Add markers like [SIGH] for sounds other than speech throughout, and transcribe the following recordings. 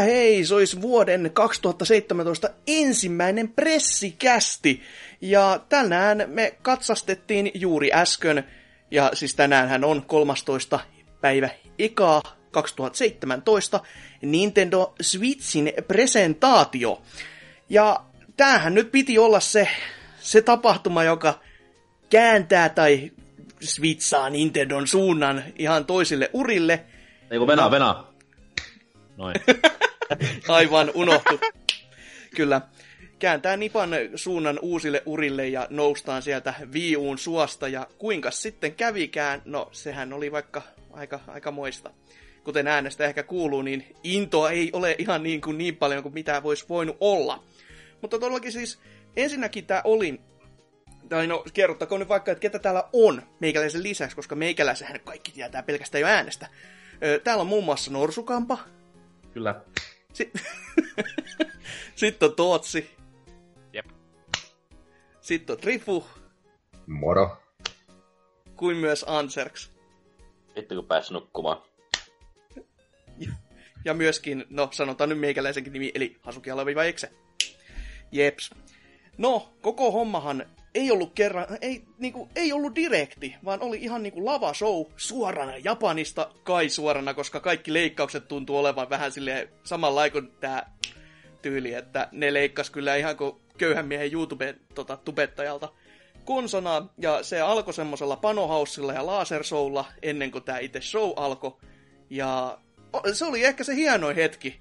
Heipä hei, se olisi vuoden 2017 ensimmäinen pressikästi. Ja tänään me katsastettiin juuri äsken, ja siis tänään on 13. päivä ekaa 2017, Nintendo Switchin presentaatio. Ja tämähän nyt piti olla se, se tapahtuma, joka kääntää tai switchaa Nintendon suunnan ihan toisille urille. Ei kun venaa, venaa. Noin. [LAUGHS] Aivan unohtu. Kyllä. Kääntää Nipan suunnan uusille urille ja noustaan sieltä viuun suosta. Ja kuinka sitten kävikään? No, sehän oli vaikka aika, aika moista. Kuten äänestä ehkä kuuluu, niin intoa ei ole ihan niin, kuin niin paljon kuin mitä voisi voinut olla. Mutta todellakin siis ensinnäkin tämä oli tai no, kerrottakoon nyt vaikka, että ketä täällä on meikäläisen lisäksi, koska meikäläisenhän kaikki tietää pelkästään jo äänestä. Täällä on muun muassa Norsukampa, Kyllä. Sitten, [LAUGHS] Sitten on Tootsi. Jep. Sitten on Trifu. Moro. Kuin myös Anserks. Sitten kun pääs nukkumaan. Ja, ja myöskin, no sanotaan nyt meikäläisenkin nimi, eli Hasuki Alaviva Ekse. Jeps. No, koko hommahan ei ollut kerran, ei, niinku, ei ollut direkti, vaan oli ihan niinku lava show suorana Japanista, kai suorana, koska kaikki leikkaukset tuntuu olevan vähän silleen samanlainen kuin tää tyyli, että ne leikkas kyllä ihan kuin köyhän miehen YouTube tota, tubettajalta. Konsona, ja se alkoi semmosella panohaussilla ja lasershowlla ennen kuin tämä itse show alkoi, ja se oli ehkä se hienoin hetki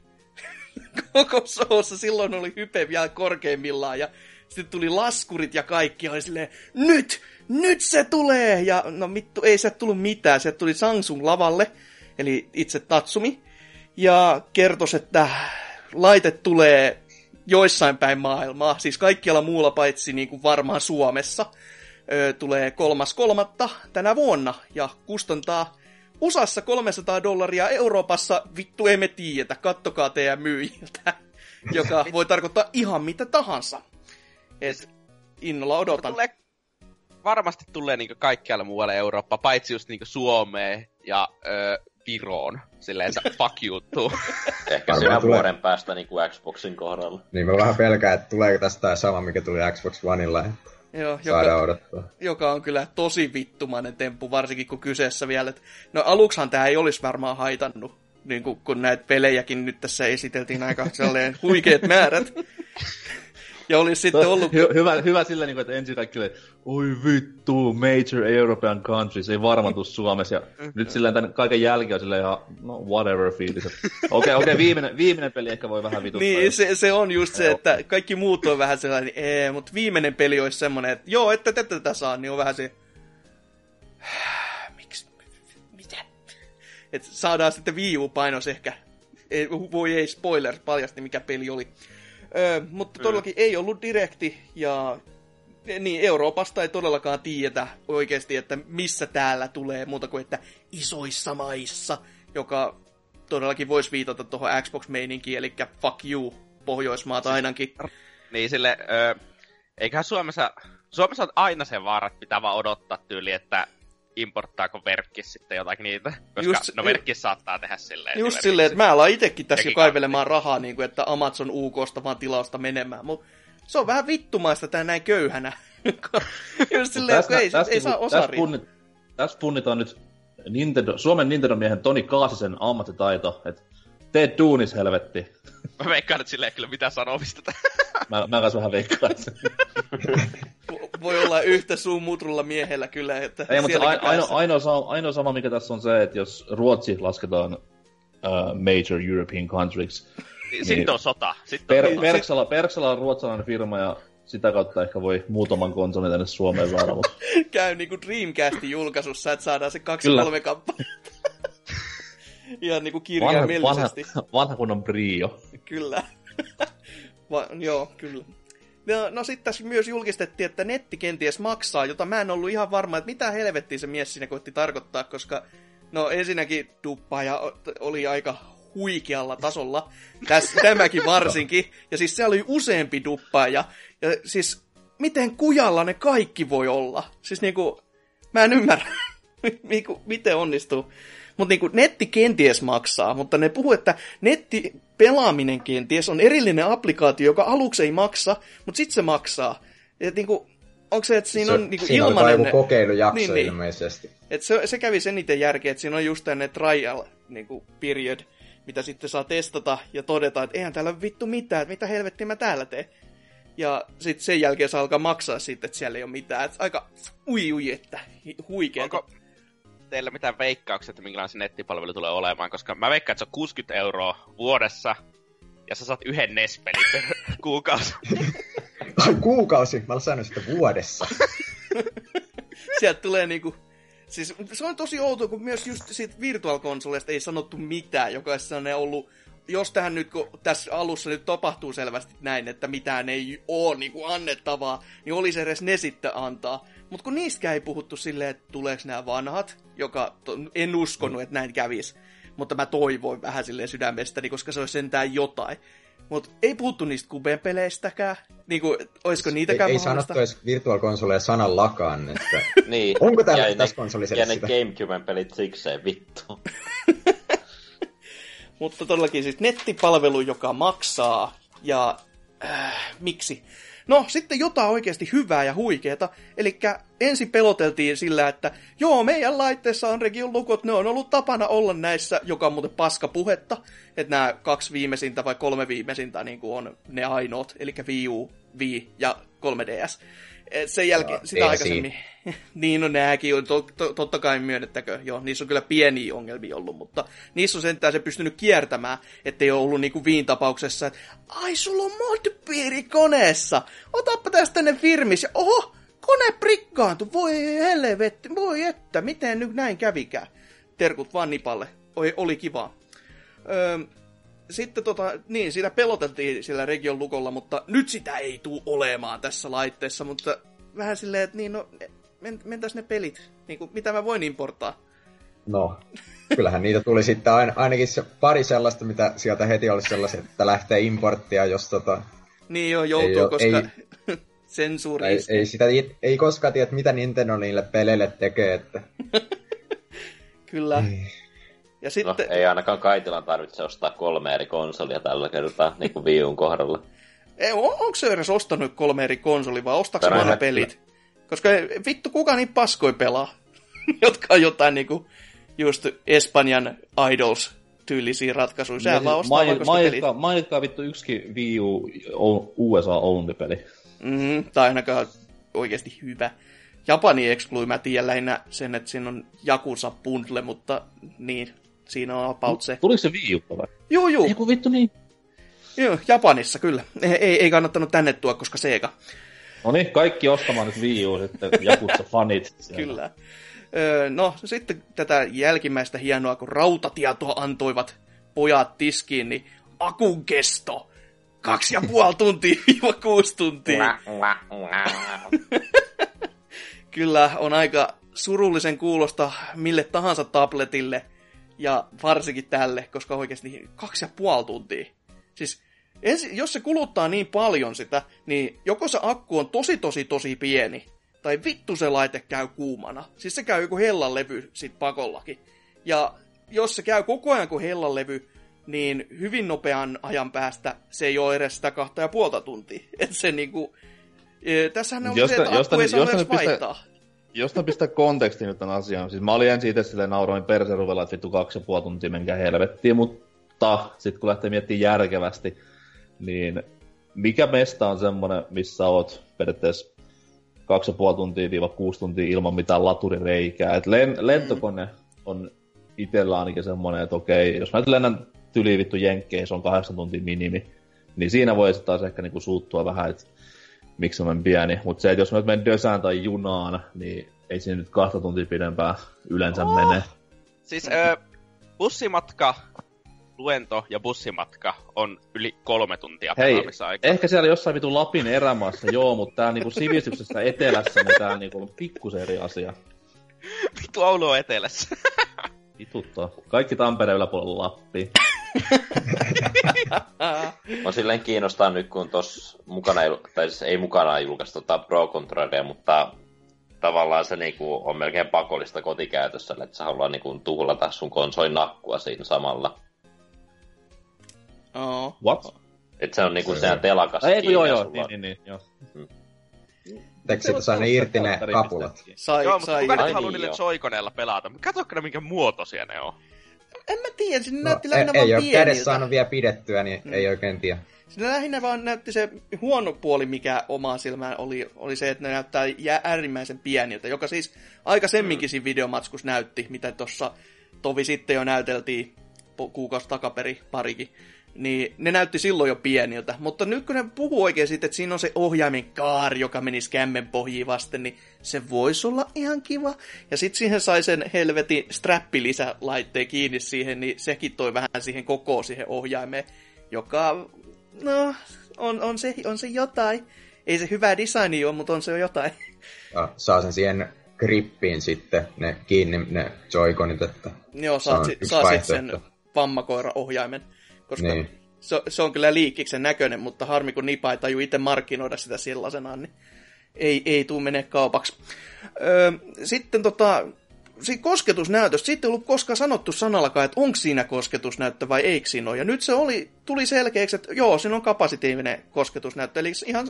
[LAUGHS] koko showssa, silloin oli hype vielä korkeimmillaan, ja sitten tuli laskurit ja kaikki, oli silleen, nyt, nyt se tulee! Ja no vittu, ei se tullut mitään. Se tuli Samsung lavalle, eli itse Tatsumi, ja kertoi, että laite tulee joissain päin maailmaa, siis kaikkialla muulla paitsi niin kuin varmaan Suomessa, ö, tulee kolmas kolmatta tänä vuonna, ja kustantaa USAssa 300 dollaria, Euroopassa vittu emme tiedetä, kattokaa teidän myyjiltä, [LAUGHS] joka voi tarkoittaa ihan mitä tahansa. Et innolla odotan. Tulee, varmasti tulee niinku kaikkialle muualle Eurooppaan, paitsi just niinku Suomeen ja ö, Viroon. Silleen [LAUGHS] fuck you tuu. Ehkä siinä tulee... vuoden päästä niinku Xboxin kohdalla. Niin mä vähän pelkään, että tuleeko tästä sama, mikä tuli Xbox Oneilla. Joo, joka, odottaa. joka on kyllä tosi vittumainen temppu, varsinkin kun kyseessä vielä. Et, no aluksihan tämä ei olisi varmaan haitannut, niin kun, kun näitä pelejäkin nyt tässä esiteltiin aika [LAUGHS] huikeat määrät. Ja olisi sitten ollut... Hy- hyvä, hyvä sillä, niin kuin, että ensin kaikki oli, oi vittu, major European countries, ei varmaan tuu Suomessa. Ja nyt silleen tämän kaiken jälkeen on silleen ihan, no whatever fiilis. Okei, okei, okay, okay, viimeinen, viimeinen peli ehkä voi vähän vituttaa. Niin, se, se, on just se, että kaikki muut on vähän sellainen, ee, mutta viimeinen peli olisi semmoinen, että joo, että te tätä saa, niin on vähän se... Miksi? Mitä? Että saadaan sitten Wii U-painos ehkä. Ei, voi ei, spoiler, paljasti mikä peli oli. Öö, mutta todellakin ei ollut direkti ja niin, Euroopasta ei todellakaan tiedetä oikeasti, että missä täällä tulee muuta kuin, että isoissa maissa, joka todellakin voisi viitata tuohon Xbox-meininkiin, eli fuck you, Pohjoismaat siis, ainakin. Niin, sille, öö, eiköhän Suomessa, Suomessa on aina se vaara, että pitää vaan odottaa tyyli, että importtaako verkkis sitten jotakin niitä, koska just, no verkkis saattaa tehdä silleen. Just silleen, että mä alan itekin tässä jo kaivelemaan rahaa, niin kuin, että Amazon UKsta vaan tilausta menemään, mutta se on vähän vittumaista tää näin köyhänä. [LAUGHS] just silleen, tässä, ei, tässä, ei saa osaa tässä, punnit, tässä punnitaan nyt Nintendo, Suomen Nintendo-miehen Toni Kaasisen ammattitaito, että tee duunis helvetti. Mä veikkaan, että sille ei kyllä mitään sanomista. mä, mä kanssa vähän veikkaan. [LAUGHS] Voi olla yhtä suun mutrulla miehellä kyllä, että Ei, mutta aino, aino, ainoa, ainoa sama, mikä tässä on se, että jos Ruotsi lasketaan uh, major European countries, niin, sitten on sota. Sitten per, on... Perksala, Perksala on ruotsalainen firma ja sitä kautta ehkä voi muutaman konsolin tänne Suomeen saada. Mutta... [LAUGHS] Käy niinku Dreamcastin julkaisussa, että saadaan se kaksi kolme kappaletta. [LAUGHS] Ihan niinku kirjaimellisesti. Vanha, vanha, vanha kunnon brio. Kyllä. [LAUGHS] Va, joo, kyllä. No, no sitten tässä myös julkistettiin, että netti kenties maksaa, jota mä en ollut ihan varma, että mitä helvettiä se mies siinä koitti tarkoittaa, koska no ensinnäkin ja oli aika huikealla tasolla, Täs, [LAUGHS] tämäkin varsinkin, ja siis se oli useampi duppaaja, ja siis miten kujalla ne kaikki voi olla? Siis niinku, mä en ymmärrä, [LAUGHS] miten onnistuu. Mutta niinku netti kenties maksaa, mutta ne puhuu, että nettipelaaminen kenties on erillinen applikaatio, joka aluksi ei maksa, mutta sitten se maksaa. Et niinku, onko se, että siinä se, on niinku siinä ilmainen... Siinä kokeilujakso niin, niin. ilmeisesti. Et se, se kävi sen eniten järkeä, että siinä on just tänne trial niinku, period, mitä sitten saa testata ja todeta, että eihän täällä ole vittu mitään, että mitä helvettiä mä täällä teen. Ja sitten sen jälkeen saa alkaa maksaa sitten, että siellä ei ole mitään. Et aika ui ui, että huikeeta. Onko teillä mitään veikkauksia, että minkälainen se nettipalvelu tulee olemaan? Koska mä veikkaan, että se on 60 euroa vuodessa, ja sä saat yhden Nespelin per [LAUGHS] kuukausi. Kuukausi? Mä olen saanut sitä vuodessa. [LAUGHS] Sieltä tulee niinku... Siis se on tosi outoa, kun myös just siitä virtual consoleista ei sanottu mitään, joka on ollut jos tähän nyt, kun tässä alussa nyt tapahtuu selvästi näin, että mitään ei ole niin kuin annettavaa, niin olisi edes ne sitten antaa. Mutta kun niistä ei puhuttu silleen, että tuleeko nämä vanhat, joka en uskonut, että näin kävisi. Mutta mä toivoin vähän silleen sydämestäni, koska se olisi sentään jotain. Mutta ei puhuttu niistä Kuben-peleistäkään. Niinku, olisiko niitäkään Ei, ei sanottu edes Virtual Consoleja lakaan, että... [LAUGHS] niin. Onko täällä tässä konsolissa Ja ne Gamecuben pelit sikseen, vittu. [LAUGHS] Mutta todellakin siis nettipalvelu, joka maksaa. Ja äh, miksi? No, sitten jotain oikeasti hyvää ja huikeeta. Eli ensin peloteltiin sillä, että joo, meidän laitteessa on region lukot, ne on ollut tapana olla näissä, joka on muuten paska puhetta. Että nämä kaksi viimeisintä vai kolme viimeisintä niin kuin on ne ainoat, eli Wii U, Wii ja 3DS. Sen jälkeen, no, sitä aikaisemmin, [LAUGHS] niin no nääkin on, to, to, totta kai myönnettäkö, joo, niissä on kyllä pieniä ongelmia ollut, mutta niissä on sentään se pystynyt kiertämään, ettei ole ollut niinku viin tapauksessa, että ai sulla on modpiiri koneessa, otappa tästä ne firmis, ja oho, kone prikkaantui, voi helvetti, voi että, miten nyt näin kävikään. Terkut vaan Nipalle, Oi, oli kiva. Öö, sitten tota, niin, sitä peloteltiin sillä region lukolla, mutta nyt sitä ei tule olemaan tässä laitteessa, mutta vähän silleen, että niin, no, men, mentäs ne pelit, niin kuin, mitä mä voin importaa. No, kyllähän niitä tuli sitten ain, ainakin se pari sellaista, mitä sieltä heti olisi sellaisia, että lähtee importtia, jos tota... Niin joo, joutuu, ei, koska ei, [LAUGHS] sensuuri ei, ei, sitä, ei koskaan tiedä, mitä Nintendo niille peleille tekee, että... [LAUGHS] Kyllä. Ei. Ja no, sitten... No, ei ainakaan Kaitilan tarvitse ostaa kolme eri konsolia tällä kertaa, niin kuin Wii kohdalla. Ei, on, onko se edes ostanut kolme eri konsoli vai ostaako se vain pelit? Koska vittu kuka niin paskoi pelaa, [LAUGHS] jotka on jotain niinku just Espanjan Idols tyylisiä ratkaisuja. Sehän vaan ostaa main, mainitkaa, mainitkaa vittu yksikin Wii U USA Only-peli. Mm, tai ainakaan oikeasti hyvä. Japani Exclui, mä tiedän lähinnä sen, että siinä on Jakusa Bundle, mutta niin, Siinä on about se. Tuliko se Wii vai? Joo, joo. Eiku vittu niin. Joo, Japanissa kyllä. Ei, ei, ei kannattanut tänne tuoda, koska Sega. No niin, kaikki ostamaan nyt Wii U sitten, Jakutsa fanit. kyllä. Öö, no, sitten tätä jälkimmäistä hienoa, kun rautatietoa antoivat pojat tiskiin, niin akun kesto. Kaksi ja puoli [LAUGHS] tuntia, kuusi tuntia. [LAUGHS] Kyllä, on aika surullisen kuulosta mille tahansa tabletille, ja varsinkin tälle, koska oikeasti kaksi ja puoli tuntia. Siis ensi, jos se kuluttaa niin paljon sitä, niin joko se akku on tosi tosi tosi pieni, tai vittu se laite käy kuumana. Siis se käy joku hellan levy sit pakollakin. Ja jos se käy koko ajan kuin hellan levy, niin hyvin nopean ajan päästä se ei ole edes sitä kahta ja puolta tuntia. Että se niinku... E, tässähän on josta, se, että akku ei saa edes vaihtaa. Pistä jos pistää kontekstin nyt tämän asian, siis mä olin ensin itse silleen nauroin perseruvella, että vittu kaksi ja puoli tuntia menkää helvettiin, mutta sitten kun lähtee miettimään järkevästi, niin mikä mesta on semmonen, missä oot periaatteessa kaksi ja puoli tuntia viiva kuusi tuntia ilman mitään laturireikää. Et len, lentokone on itsellä ainakin semmonen, että okei, jos mä nyt lennän tyli vittu jenkkeihin, se on kahdeksan tuntia minimi, niin siinä voi taas ehkä niinku suuttua vähän, että miksi on pieni. Mutta se, että jos mä nyt menen Dösään tai junaan, niin ei siinä nyt kahta tuntia pidempään yleensä oh. mene. Siis ö, bussimatka, luento ja bussimatka on yli kolme tuntia Hei, ehkä siellä jossain vitu Lapin erämaassa, joo, mutta tää niinku sivistyksessä etelässä, niin tää niinku on pikkusen eri asia. Vitu Oulu on etelässä. Vituttaa. Kaikki Tampereen yläpuolella Lappi. [LAUGHS] Mä silleen kiinnostaa nyt, kun tos mukana, tai siis ei mukana julkaista tota Pro Controlleria, mutta tavallaan se niinku on melkein pakollista kotikäytössä, että sä haluaa niinku tuhlata sun konsolin nakkua siinä samalla. Oh. What? Et se on niinku sehän telakas. Ei, joo, joo, niin, niin, niin, joo. Eikö siitä saa ne irti ne kapulat? Sai, Joo, mutta sai kuka nyt haluaa niille joo. Joy-Conilla pelata? Katsokaa minkä muotoisia ne on. En mä tiedä, sinne No, näytti ei, lähinnä vaan ei ole kädessä pieniltä. saanut vielä pidettyä, niin Mm. ei oikein tiedä. Siinä lähinnä vaan näytti se huono puoli, mikä omaa silmään oli, oli se, että ne näyttää jää äärimmäisen pieniltä, joka siis aikaisemminkin siinä videomatskus näytti, mitä tuossa tovi sitten jo näyteltiin kuukausi takaperi parikin. Niin ne näytti silloin jo pieniltä, mutta nyt kun ne puhuu oikein siitä, että siinä on se ohjaimen kaari, joka meni kämmen pohjiin vasten, niin se voisi olla ihan kiva. Ja sitten siihen sai sen helvetin strappilisälaitteen kiinni siihen, niin sekin toi vähän siihen koko siihen ohjaimeen, joka, no, on, on, se, on se jotain. Ei se hyvä designi ole, mutta on se jo jotain. Ja saa sen siihen grippiin sitten, ne kiinni, ne joikonit, että Joo, saat, yksi saa sitten sen vammakoira-ohjaimen, koska Niin. se, se, on kyllä liikiksen näköinen, mutta harmi kun Nipa ei taju itse markkinoida sitä sellaisenaan, niin ei, ei tuu mene kaupaksi. Öö, sitten tota, siitä kosketusnäytöstä, siitä ei ollut koskaan sanottu sanallakaan, että onko siinä kosketusnäyttö vai eikö siinä ole. Ja nyt se oli, tuli selkeäksi, että joo, siinä on kapasitiivinen kosketusnäyttö, eli ihan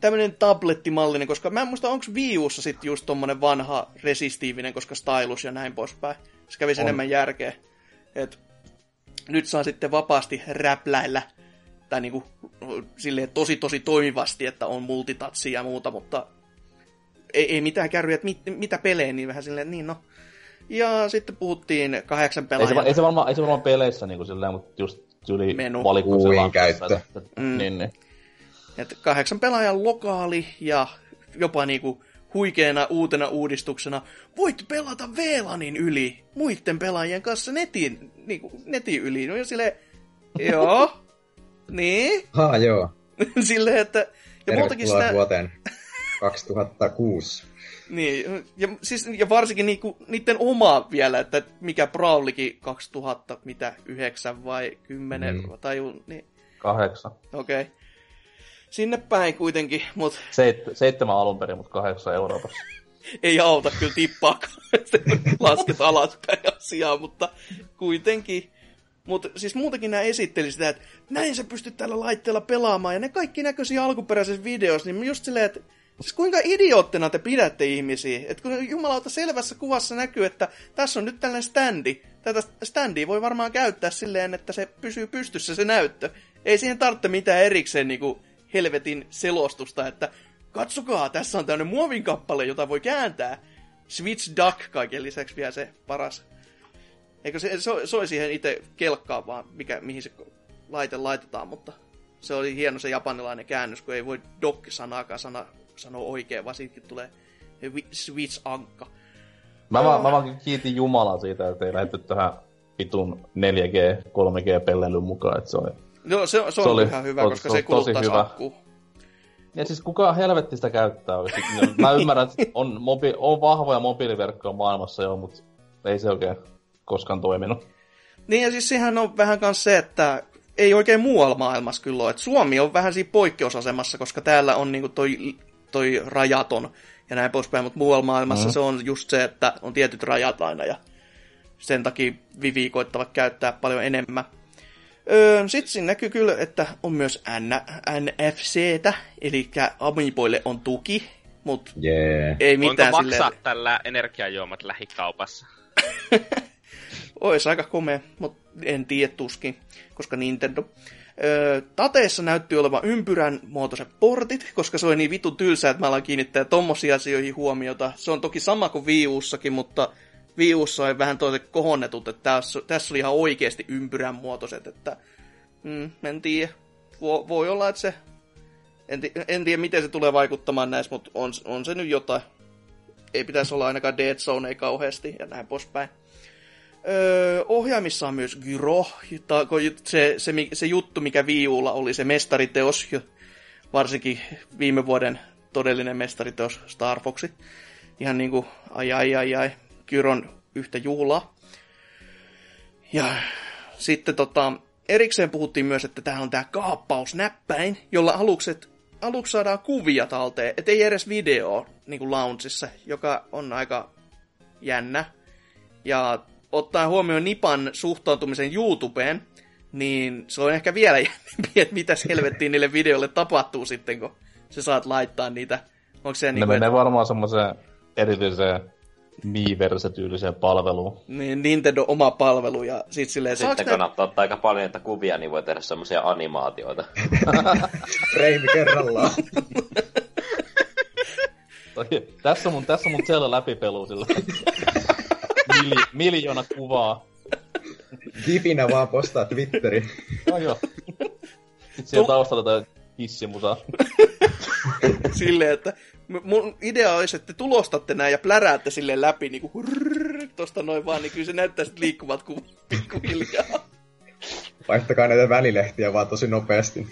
tämmöinen tablettimallinen, koska mä en muista, onko Wii Ussa sitten just tommonen vanha resistiivinen, koska stylus ja näin poispäin. Se kävisi On. enemmän järkeä. Et nyt saa sitten vapaasti räpläillä, tai niinku silleen tosi tosi toimivasti, että on multitatsia ja muuta, mutta ei, ei mitään kärryjä, että mit, mitä pelejä, niin vähän silleen, niin no. Ja sitten puhuttiin kahdeksan Ei se, ei, se varmaan, ei se varmaan peleissä niinku silleen, mutta just yli Menu. käyttö. että- että- Mm. Niin, niin. että kahdeksan pelaajan lokaali ja jopa niinku huikeana uutena uudistuksena voit pelata VLANin yli muiden pelaajien kanssa netin, niinku, netin yli. No ja silleen, joo, [LAUGHS] niin, haa joo, [LAUGHS] silleen, että ja muutakin tervetuloa sitä, vuoteen [LAUGHS] 2006. niin, ja, siis, ja varsinkin niinku, niiden omaa vielä, että mikä Brawlikin 2000, mitä, 9 vai 10, mm. Tai niin, Kahdeksan. okei. Okay. Sinne päin kuitenkin, mutta Seit, seitsemän alun perin, mutta kahdeksan Euroopassa. [LAUGHS] ei auta kyllä tippaakaan, että lasket alaspäin asiaa, mutta kuitenkin. Mutta siis muutenkin nämä esitteli sitä, että näin sä pystyt tällä laitteella pelaamaan, ja ne kaikki näköisiä alkuperäisessä videossa, niin just silleen, että siis kuinka idioottina te pidätte ihmisiä, että kun jumalauta selvässä kuvassa näkyy, että tässä on nyt tällainen standi, tätä standia voi varmaan käyttää silleen, että se pysyy pystyssä se näyttö. Ei siihen tarvitse mitään erikseen niinku helvetin selostusta, että katsokaa, tässä on tämmöinen muovin kappale, jota voi kääntää. Switch Duck kaiken lisäksi vielä se paras. Eikö se, oli siihen itse kelkkaa vaan, mikä, mihin se laite laitetaan, mutta se oli hieno se japanilainen käännös, kun ei voi dock-sanaakaan sana, sanoa oikein, vaan siitäkin tulee wi- Switch Ankka. Mä, vaan, mä vaan kiitin Jumalaa siitä, että ei lähdetty tähän vitun 4G, 3G-pelleilyn mukaan, että se oli... No se, se on Se oli ihan hyvä, to- koska to- se tosi kuluttaisi hyvä. akkua. Ja siis kuka helvetti sitä käyttää oikeesti? Mä ymmärrän, että on, mobi- on vahvoja mobiiliverkkoja maailmassa jo, mutta ei se oikein koskaan toiminut. Niin ja siis sehän on vähän kans se, että ei oikein muualla maailmassa kyllä ole. Et Suomi on vähän siinä poikkeusasemassa, koska täällä on niinku toi, toi rajaton ja näin poispäin, mutta muualla maailmassa mm. se on just se, että on tietyt rajat aina ja sen takia Vivi koittavat käyttää paljon enemmän. Öö, Sitten siinä näkyy kyllä, että on myös N- NFCtä, eli Amiiboille on tuki, mutta Jee. ei Voinko mitään maksaa silleen, tällä energiajuomat lähikaupassa? [LAUGHS] Ois aika komea, mutta en tiedä tuskin, koska Nintendo. Öö, tateessa näytti olevan ympyrän muotoiset portit, koska se oli niin vitun tylsää, että mä alan kiinnittää tommosiin asioihin huomiota. Se on toki sama kuin Wii Ussakin, mutta Wii Ussa vähän toiset kohonnetut, että tässä, tässä oli ihan oikeasti ympyrän muotoiset, että mm, en tiedä. Vo, voi olla, että se... En, en tiedä, miten se tulee vaikuttamaan näissä, mutta on, on se nyt jotain. Ei pitäisi olla ainakaan Dead Zone ei kauheasti ja näin poispäin. Öö, ohjaamissa on myös Gyro, se, se, se juttu, mikä Viulla oli, se mestariteos, varsinkin viime vuoden todellinen mestariteos Star Foxi. Ihan niinku, ai ai ai ai, Gyron yhtä juhlaa. Ja sitten tota, erikseen puhuttiin myös, että täällä on tää kaappausnäppäin, jolla alukset, aluksi saadaan kuvia talteen, et ei edes videoa. niin kuin loungeissa, joka on aika jännä. Ja ottaa huomioon Nipan suhtautumisen YouTubeen, niin se on ehkä vielä [LAUGHS] jännämpi, että mitä helvettiin niille videoille tapahtuu sitten, kun sä saat laittaa niitä. Onko se niin kuin, menee varmaan semmoiseen erityiseen Miiverse-tyyliseen palveluun. niin Nintendo oma palvelu ja sit silleen, Sitten nää- kannattaa ottaa aika paljon näitä kuvia, niin voi tehdä semmoisia animaatioita. [LAUGHS] Frame kerrallaan. Tässä on mun, tässä on mun Zelda läpipelu sillä. Mili, miljoona kuvaa. Gifinä vaan postaa Twitteriin. No joo. Sitten siellä taustalla tai hissimusa. [LAUGHS] silleen, että mun idea olisi, että te tulostatte nämä ja pläräätte silleen läpi niin kuin tosta noin vaan, niin kyllä se näyttää sitten liikkuvat kuin pikkuhiljaa. Vaihtakaa näitä välilehtiä vaan tosi nopeasti.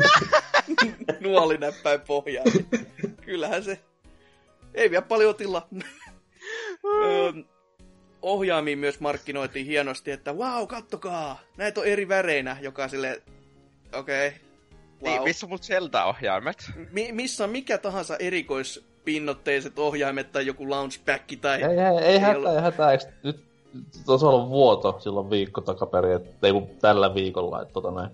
[LAUGHS] Nuoli näppäin pohjaan. Kyllähän se ei vielä paljon tila. Öö, Ohjaamiin myös markkinoitiin hienosti, että wow, kattokaa, näitä on eri väreinä, joka sille okei, okay, Niin, wow. missä mun Zelda-ohjaimet? Mi- missä on mikä tahansa erikoispiinnotteiset ohjaimet tai joku launchback tai... Ei, ei, ei hätää, ei hätää. Eikö nyt tuossa ollut vuoto silloin viikko takaperin, että ei kun tällä viikolla, että tota näin,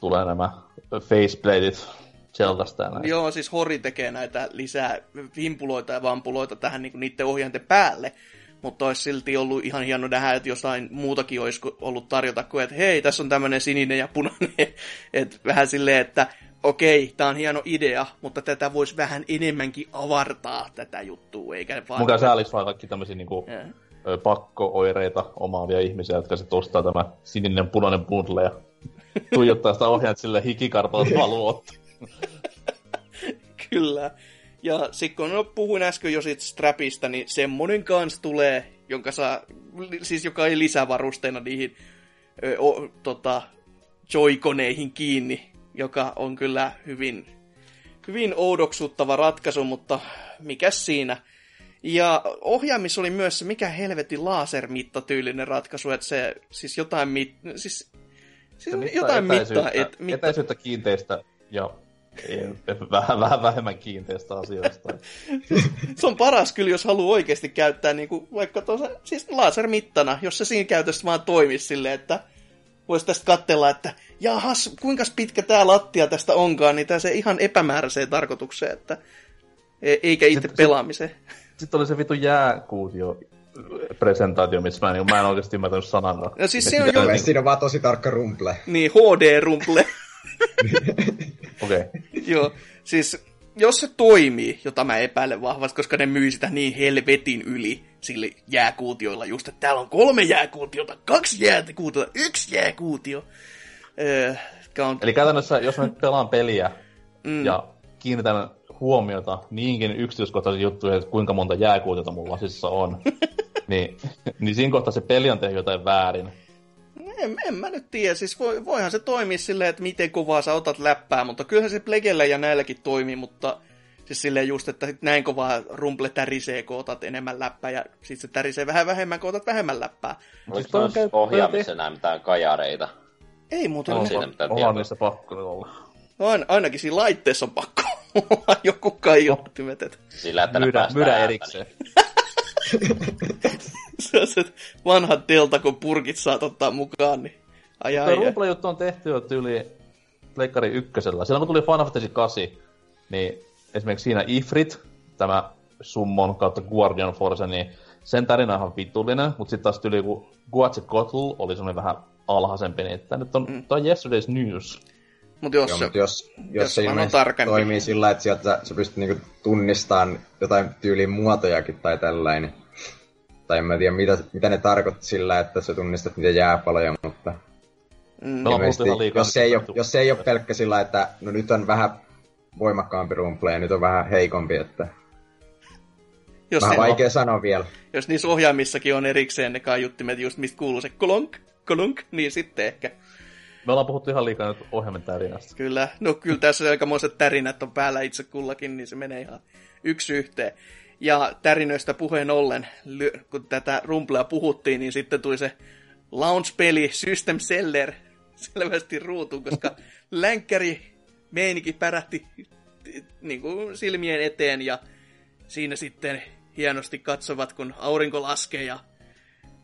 tulee nämä faceplateit Zeldasta ja näin. Joo, siis Hori tekee näitä lisää vimpuloita ja vampuloita tähän niin niiden ohjainten päälle. Mutta olisi silti ollut ihan hieno nähdä, että jostain muutakin olisi ollut tarjota kuin, että hei, tässä on tämmöinen sininen ja punainen. [LAUGHS] että vähän silleen, että okei, tämä on hieno idea, mutta tätä voisi vähän enemmänkin avartaa tätä juttua, eikä vaan... Mukaan sääliksi vaan kaikki tämmöisiä niinku, pakko-oireita omaavia ihmisiä, jotka sitten ostaa tämä sininen punainen bundle ja [LAUGHS] tuijottaa sitä ohjaat sille hikikarpalla valuu Kyllä. Ja sitten kun no, puhuin äsken jo siitä strapista, niin semmonen kans tulee, jonka saa, siis joka ei lisävarusteena niihin ö, o, tota, joikoneihin kiinni, joka on kyllä hyvin, hyvin oudoksuttava ratkaisu, mutta mikäs siinä. Ja ohjaamis oli myös se, mikä helvetin lasermittatyylinen ratkaisu, että se siis jotain mit, siis, siis jotain mittaa, et, mitta, Etäisyyttä kiinteistä ja [LAUGHS] vähän, vähän vähemmän kiinteistä asioista. se on paras kyllä, jos haluaa oikeasti käyttää niin kuin, vaikka tuossa, siis lasermittana, jos se siinä käytössä vaan toimisi silleen, että voisi tästä katsella, että jahas, kuinka pitkä tämä lattia tästä onkaan, niin tämä se ihan epämääräiseen tarkoitukseen, että e- eikä itse Sitten- pelaamiseen. Sitten oli se vitu jääkuutio presentaatio, missä mä en, mä en oikeasti ymmärtänyt sanankaan. No siis se on jo- siinä on vaan tosi tarkka rumple. Niin, HD-rumple. Okei. [LAUGHS] Joo, siis jos se toimii, jota mä epäilen vahvasti, koska ne myy sitä niin helvetin yli sille jääkuutioilla just, että täällä on kolme jääkuutiota, kaksi jääkuutiota, yksi jääkuutio. Öö, on, Eli käytännössä, jos mä nyt pelaan peliä mm. ja kiinnitän huomiota niinkin yksityiskohtaisiin juttuihin, että kuinka monta jääkuutiota mulla lasissa on, [LAUGHS] niin, niin siinä kohtaa se peli on tehnyt jotain väärin. En, en mä nyt tiedä, siis voi, voihan se toimia silleen, että miten kovaa sä otat läppää, mutta kyllähän se Plegellä ja näilläkin toimii, mutta siis silleen just, että näin kovaa rumple tärisee, kun otat enemmän läppää, ja sit se tärisee vähän vähemmän, kun otat vähemmän läppää. Oliko noissa käy- ohjaamissa enää mitään kajareita? Ei muuten On siinä mitään Onhan niissä pakko olla. Ain, ainakin siinä laitteessa on pakko olla [LAUGHS] joku kaiuttimet. Sillä, että ne Myydä, päästään myydä ääntä, erikseen. [LAUGHS] [LAUGHS] Se on se vanhat delta, kun purkit saat ottaa mukaan, niin ai ai. Rumble-juttu on tehty jo tyyli Pleikkari ykkösellä. Silloin kun tuli Final Fantasy 8, niin esimerkiksi siinä Ifrit, tämä Summon kautta Guardian Force, niin sen tarina on ihan vitullinen, mutta sitten taas tyyli kun Guatzicotl oli semmoinen vähän alhaisempi, niin että nyt on, mm. on yesterday's news. Mut jos, Joo, se, mutta jos, jos, jos se on tarkempi. toimii sillä, että sieltä sä, sä pystyt niinku tunnistamaan jotain tyyliin muotojakin tai tällainen. Tai en mä tiedä, mitä, mitä ne tarkoitti sillä, että sä tunnistat niitä jääpaloja, mutta mm, ilmeisesti, jos, se ei ole, jos se ei ole pelkkä sillä, että no nyt on vähän voimakkaampi rumple ja nyt on vähän heikompi, että jos, vähän vaikea sanoa vielä. jos niissä ohjaamissakin on erikseen ne kaiuttimet, just mistä kuuluu se kolonk, kolonk, niin sitten ehkä. Me ollaan puhuttu ihan liikaa nyt ohjelman tarinasta. Kyllä, no kyllä tässä aikamoiset tärinät on päällä itse kullakin, niin se menee ihan yksi yhteen. Ja tärinöistä puheen ollen, kun tätä rumplea puhuttiin, niin sitten tuli se launch-peli System Seller selvästi ruutuun, koska [LAUGHS] länkkäri meininki pärähti niin kuin silmien eteen ja siinä sitten hienosti katsovat, kun aurinko laskee ja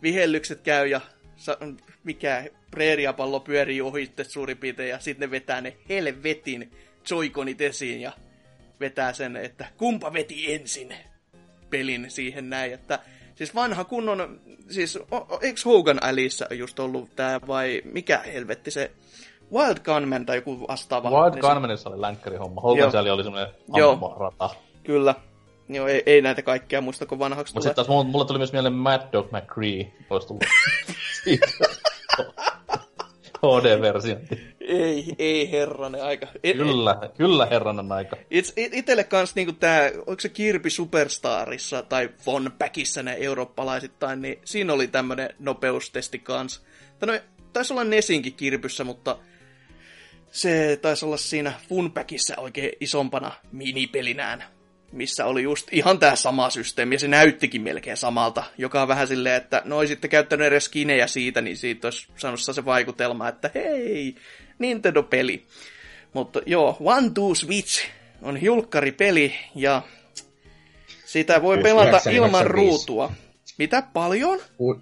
vihellykset käy ja sa- mikä preeriapallo pyörii ohi suurin piirtein ja sitten ne vetää ne helvetin joikonit esiin ja vetää sen, että kumpa veti ensin pelin siihen näin, että siis vanha kunnon, siis o, eikö Hogan Alice just ollut tää vai mikä helvetti se Wild Gunman tai joku vastaava. Wild niin Gunmanissa oli länkkärihomma. Hogan Sally oli semmoinen ampumarata. Kyllä. Joo, ei, ei näitä kaikkea muista, kun vanhaksi Mutta sitten taas mulle, mulle tuli myös mieleen Mad Dog McCree. Olisi tullut [LAUGHS] siitä. HD-versio. Ei, ei herranen aika. Et, Kyllä, kyllä herranen aika. It, it, itelle kans niinku tää, oliko se Kirby Superstarissa tai Von Packissa ne eurooppalaisittain, niin siinä oli tämmönen nopeustesti kans. Tai no, taisi olla Nesinkin Kirbyssä, mutta se taisi olla siinä Funpackissa oikein isompana minipelinään, missä oli just ihan tämä sama systeemi, ja se näyttikin melkein samalta, joka on vähän silleen, että no olisitte käyttänyt edes skinejä siitä, niin siitä olisi saanut se vaikutelma, että hei, Nintendo-peli. Mutta joo, One Two Switch on julkkaripeli, ja sitä voi pelata ilman ruutua. Mitä paljon? Ku...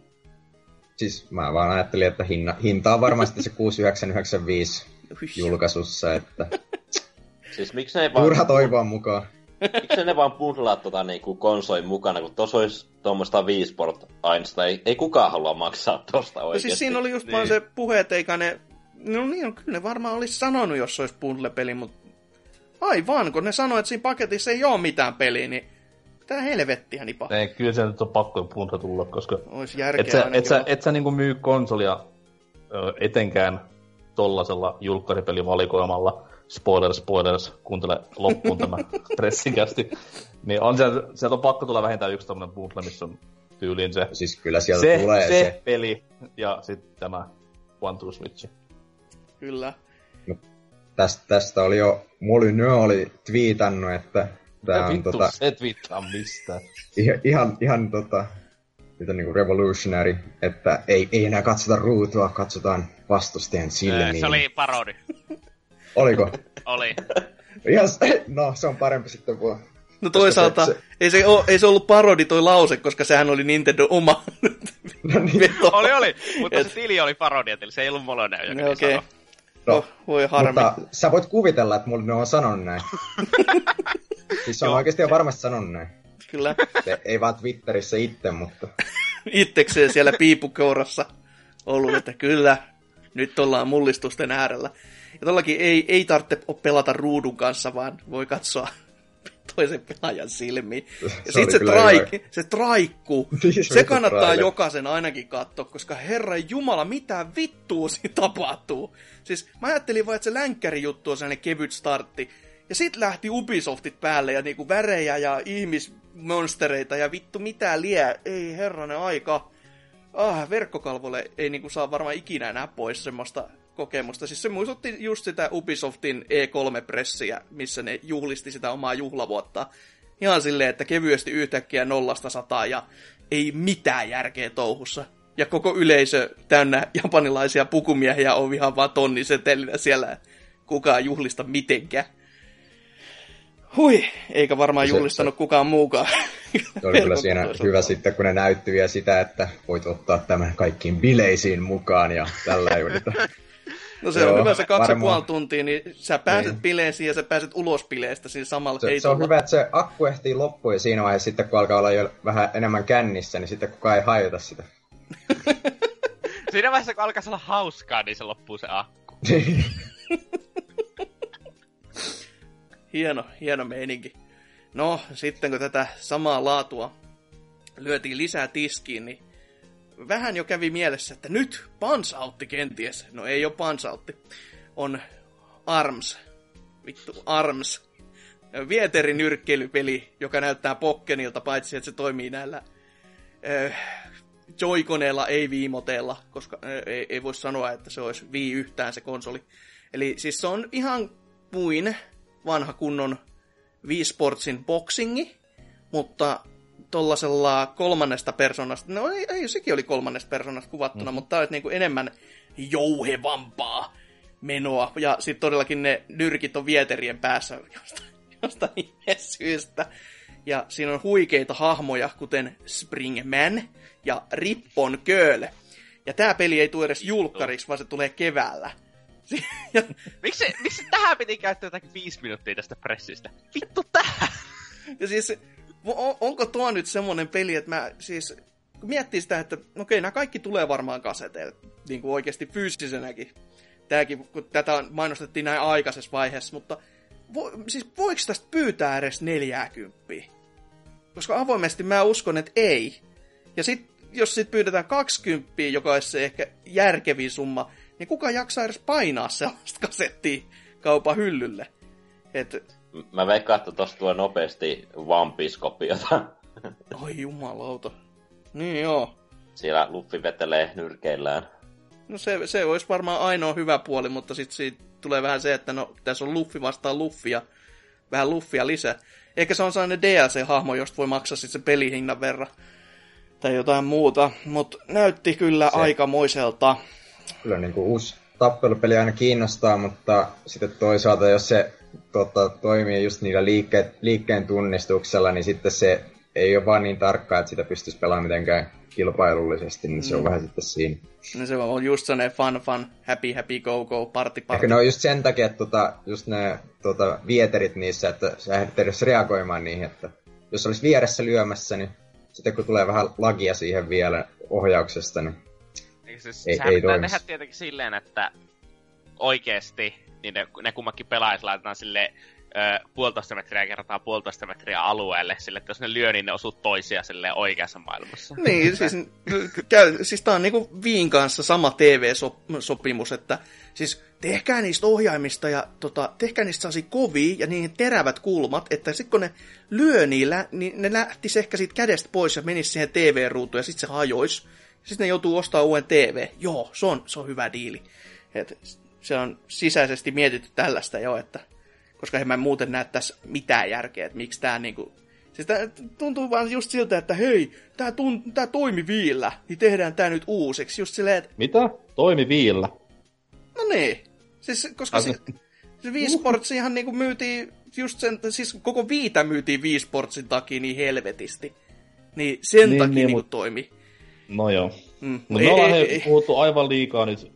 Siis mä vaan ajattelin, että hinna, hinta on varmasti se 6995 julkaisussa, että... Siis miksi ne vaan... Turha toivoa mukaan. Miksi ne vaan bundlaa tota niinku konsoin mukana, kun tuossa olisi tuommoista Viisport Einsta, ei, ei kukaan halua maksaa tosta oikeesti. No siis siinä oli just niin. vaan se puhe, että eikä ne... No niin, kyllä ne varmaan olisi sanonut, jos olisi bundle-peli, mutta... Aivan, kun ne sanoi, että siinä paketissa ei ole mitään peliä, niin Tää helvettiä nipa. Ei, kyllä se nyt on pakko punta tulla, koska... Ois järkeä et sä, et sä, et sä niinku myy konsolia ö, etenkään tollasella julkkaripelivalikoimalla. Spoilers, spoilers, kuuntele loppuun tämä [LAUGHS] pressikästi. Niin on sieltä, sieltä on pakko tulla vähintään yksi tämmönen bundle, missä on tyyliin se... Siis kyllä sieltä se, tulee se. se peli ja sitten tämä One Two Switch. Kyllä. No, tästä, tästä oli jo, Molyneux oli twiitannut, että Tää on vittu tota... se twiittaa mistä. Ihan, ihan, ihan tota, mitä niinku revolutionary, että ei, ei enää katsota ruutua, katsotaan vastustajan silmiin. Se oli parodi. [LAUGHS] Oliko? oli. Ihan, [LAUGHS] no, se on parempi sitten kuin... No toisaalta, se, se... Ei, se ole, ei se ollut parodi toi lause, koska sehän oli Nintendo oma [LAUGHS] no niin. Oli, oli, mutta Et... se tili oli parodia, eli se ei ollut Molyneux, joka no, okay. No, oh, voi harmi. Mutta sä voit kuvitella, että mulla ne on sanonut näin. [LAUGHS] siis se on oikeasti jo varmasti sanonut näin. Kyllä. Se, ei vaan Twitterissä itse, mutta... Itsekseen siellä piipukourassa ollut, että kyllä, nyt ollaan mullistusten äärellä. Ja tollakin ei, ei tarvitse pelata ruudun kanssa, vaan voi katsoa [LAUGHS] toisen pelaajan silmiin. Ja se sit se, traik, se traikkuu. [LAUGHS] Niin, se, kannattaa traile. jokaisen ainakin katsoa, koska herra jumala, mitä vittua siinä [LAUGHS] tapahtuu. Siis mä ajattelin vaan, että se länkkäri juttu on sellainen kevyt startti. Ja sit lähti Ubisoftit päälle ja niinku värejä ja ihmismonstereita ja vittu mitä lie. Ei herranen aika. Ah, verkkokalvolle ei niinku saa varmaan ikinä enää pois semmoista kokemusta. Siis se muistutti just sitä Ubisoftin E3-pressiä, missä ne juhlisti sitä omaa juhlavuotta. Ihan silleen, että kevyesti yhtäkkiä nollasta sataa ja ei mitään järkeä touhussa. Ja koko yleisö täynnä japanilaisia pukumiehiä on ihan vaan tonnisetelinä siellä kukaan juhlista mitenkään. Hui, eikä varmaan se, juhlistanut se, kukaan muukaan. Se oli kyllä siinä hyvä sitten, kun ne näytti vielä sitä, että voit ottaa tämän kaikkiin bileisiin mukaan ja tällä yritetään. No se Joo, on hyvä se kaksi varmaan. puoli tuntia, niin sä pääset niin. bileisiin ja sä pääset ulos bileistä siinä samalla se, se on hyvä, että se akku ehtii loppuun ja siinä vaiheessa sitten, kun alkaa olla jo vähän enemmän kännissä, niin sitten kukaan ei hajota sitä. [LAUGHS] siinä vaiheessa, kun alkaa olla hauskaa, niin se loppuu se akku. [LAUGHS] hieno, hieno meininki. No, sitten kun tätä samaa laatua lyötiin lisää tiskiin, niin vähän jo kävi mielessä, että nyt Pansautti kenties. No ei ole Pansautti. On Arms. Vittu, Arms. Vieterin nyrkkeilypeli, joka näyttää Pokkenilta, paitsi että se toimii näillä äh, joikoneilla, ei viimoteilla, koska äh, ei, ei voi sanoa, että se olisi vii yhtään se konsoli. Eli siis se on ihan kuin vanha kunnon Wii Sportsin boxingi, mutta tollasella kolmannesta persoonasta, no ei, ei sekin oli kolmannesta persoonasta kuvattuna, mm. mutta tämä olisi niin kuin enemmän jouhevampaa menoa. Ja sitten todellakin ne nyrkit on vieterien päässä, josta, [LAUGHS] jostain syystä. Ja siinä on huikeita hahmoja, kuten Springman ja Rippon Girl. Ja tämä peli ei tule edes julkkariksi, vaan se tulee keväällä. [LAUGHS] ja... miksi, miksi tähän piti käyttää jotakin viisi minuuttia tästä pressistä? Vittu tähän! Ja siis, on, onko tuo nyt semmonen peli, että mä siis miettii sitä, että no okei, nämä kaikki tulee varmaan kaseteille, niin kuin oikeasti fyysisenäkin. Tämäkin, kun tätä mainostettiin näin aikaisessa vaiheessa, mutta vo, siis voiko tästä pyytää edes 40? Koska avoimesti mä uskon, että ei. Ja sit, jos sit pyydetään 20, joka olisi se ehkä järkevin summa, niin kuka jaksaa edes painaa sellaista kasettia kaupan hyllylle? Et... Mä veikkaan, että tosta tulee nopeasti One Piece-kopiota. Oi jumalauta. Niin joo. Siellä Luffy vetelee nyrkeillään. No se, se olisi varmaan ainoa hyvä puoli, mutta sitten siitä tulee vähän se, että no tässä on Luffy vastaan Luffy ja vähän Luffia lisää. Eikä se on sellainen DLC-hahmo, josta voi maksaa sitten se pelihinnan verran. Tai jotain muuta. Mutta näytti kyllä se. aikamoiselta. Kyllä niin kuin uusi tappelupeli aina kiinnostaa, mutta sitten toisaalta jos se tota, toimii just niillä liikke, liikkeen tunnistuksella, niin sitten se ei ole vaan niin tarkkaa, että sitä pystyisi pelaamaan mitenkään kilpailullisesti, niin se on mm. vähän sitten siinä. No se on just sellainen fun fun, happy happy go go, party party. Ehkä ne on just sen takia, että tota, just ne tota, vieterit niissä, että sä ehdit edes reagoimaan niihin, että jos olisi vieressä lyömässä, niin sitten kun tulee vähän lagia siihen vielä ohjauksesta, niin siis, ei, ei pitää tehdä tietenkin silleen, että oikeesti niin ne, ne kummakin pelaajat laitetaan sille ö, puolitoista metriä kertaa puolitoista metriä alueelle, sille että jos ne lyö, niin ne osuu toisia sille oikeassa maailmassa. Niin, siis, käy, siis tää on niinku Viin kanssa sama TV-sopimus, että siis tehkää niistä ohjaimista ja tota, tehkää niistä saasi kovia ja niin terävät kulmat, että sitten kun ne lyö niillä, niin ne lähtisi ehkä siitä kädestä pois ja menisi siihen TV-ruutuun ja sitten se hajoisi. Sitten ne joutuu ostamaan uuden TV. Joo, se on, se on hyvä diili. Et se on sisäisesti mietitty tällaista jo, että koska en mä muuten näe tässä mitään järkeä, että miksi tää niinku... Siis tää tuntuu vaan just siltä, että hei, tää, tunt, tää toimi viillä, niin tehdään tää nyt uusiksi. Just silleen, että... Mitä? Toimi viillä? No niin. Siis, koska se, se Sports ihan niinku myytiin just sen, siis koko viitä myytiin Wii Sportsin takia niin helvetisti. Niin sen niin, takia niin, niinku mut... toimi. No joo. Mm. No, me ollaan ei, puhuttu aivan liikaa nyt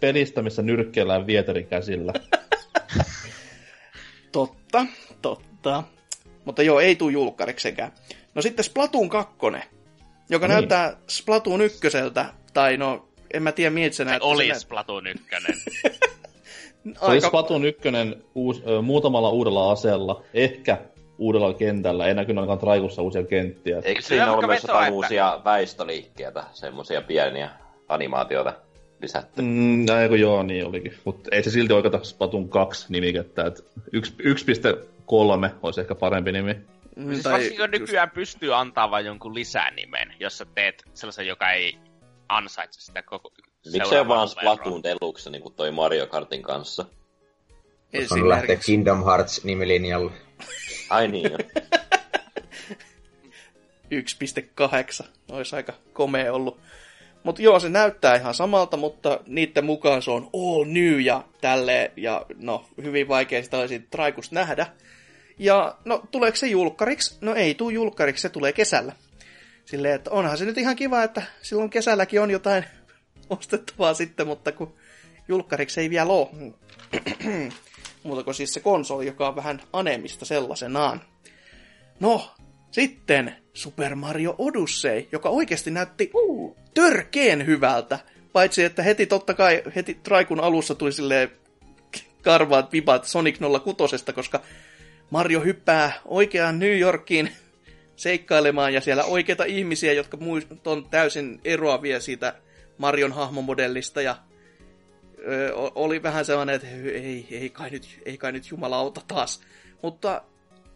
pelistä, missä nyrkkeellään vieterin käsillä. [LAUGHS] Totta, totta. Mutta joo, ei tuu julkkariksenkään. No sitten Splatoon 2, joka niin. näyttää Splatoon 1, tai no, en mä tiedä miltä se näyttää. Oli Splatoon 1. [LAUGHS] se oli Splatoon 1 uus, ö, muutamalla uudella aseella, ehkä uudella kentällä. Ei näkynyt ainakaan Traikussa uusia kenttiä. Eikö siinä ole myös jotain että... uusia väistöliikkeitä, semmoisia pieniä animaatioita? lisätty. Mm, eikö joo, niin olikin. Mutta ei se silti oikeata Splatoon 2 nimikettä. 1.3 olisi ehkä parempi nimi. Mm, siis tai varsinkin just... nykyään pystyy antaa vain jonkun lisänimen, jos sä teet sellaisen, joka ei ansaitse sitä koko... Miksi se on vaan Splatoon Deluxe, niin kuin toi Mario Kartin kanssa? On lähteä Kingdom Hearts nimilinjalle. Ai niin jo. 1.8. [LAUGHS] Olisi aika komea ollut. Mutta joo, se näyttää ihan samalta, mutta niiden mukaan se on all new ja tälleen, ja no, hyvin vaikea sitä olisi traikusta nähdä. Ja no, tuleeko se julkkariksi? No ei tuu julkkariksi, se tulee kesällä. Silleen, että onhan se nyt ihan kiva, että silloin kesälläkin on jotain [LAUGHS] ostettavaa sitten, mutta kun julkkariksi ei vielä ole. [CLEARS THROAT] Muuta kuin siis se konsoli, joka on vähän anemista sellaisenaan. No, sitten Super Mario Odyssey, joka oikeasti näytti uh, törkeen hyvältä. Paitsi, että heti totta kai, heti Traikun alussa tuli silleen karvaat vibat Sonic 06, koska Mario hyppää oikeaan New Yorkiin seikkailemaan ja siellä oikeita ihmisiä, jotka on täysin eroavia siitä Marion hahmomodellista ja oli vähän sellainen, että ei, ei, kai nyt, ei kai nyt jumalauta taas. Mutta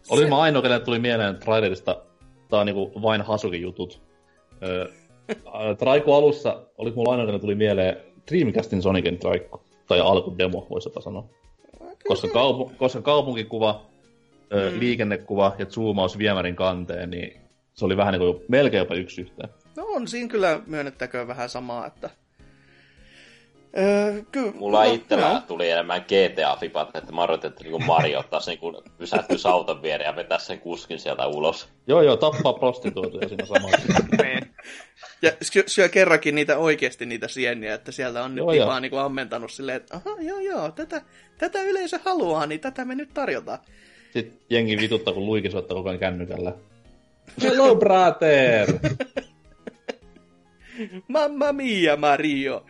oli se... mä ainoa, kenelle tuli mieleen trailerista, tää on niinku vain Hasukin jutut. Öö, [LAUGHS] Traiku alussa oli mulla ainoa, kenelle tuli mieleen Dreamcastin Sonicin Traikku. Tai alkudemo, voisi jopa sanoa. Koska, kaupu- koska kaupunkikuva, öö, mm. liikennekuva ja zoomaus viemärin kanteen, niin se oli vähän niin kuin melkein jopa yksi yhteen. No on siinä kyllä myönnettäköön vähän samaa, että Öö, ky- Mulla no, itsellä no. tuli enemmän GTA-fipat, että mä odotin, että niinku Mario ottaisi niinku pysähtyisi auton viereen ja vetäisi sen kuskin sieltä ulos. Joo, joo, tappaa prostituotuja siinä samalla. Niin. ja syö kerrankin niitä oikeasti niitä sieniä, että sieltä on nyt joo, vaan niinku ammentanut silleen, että aha, joo joo, tätä, tätä yleisö haluaa, niin tätä me nyt tarjotaan. Sitten jengi vituttaa, kun luikin soittaa koko ajan kännykällä. Hello, brother! [LAUGHS] Mamma mia, Mario!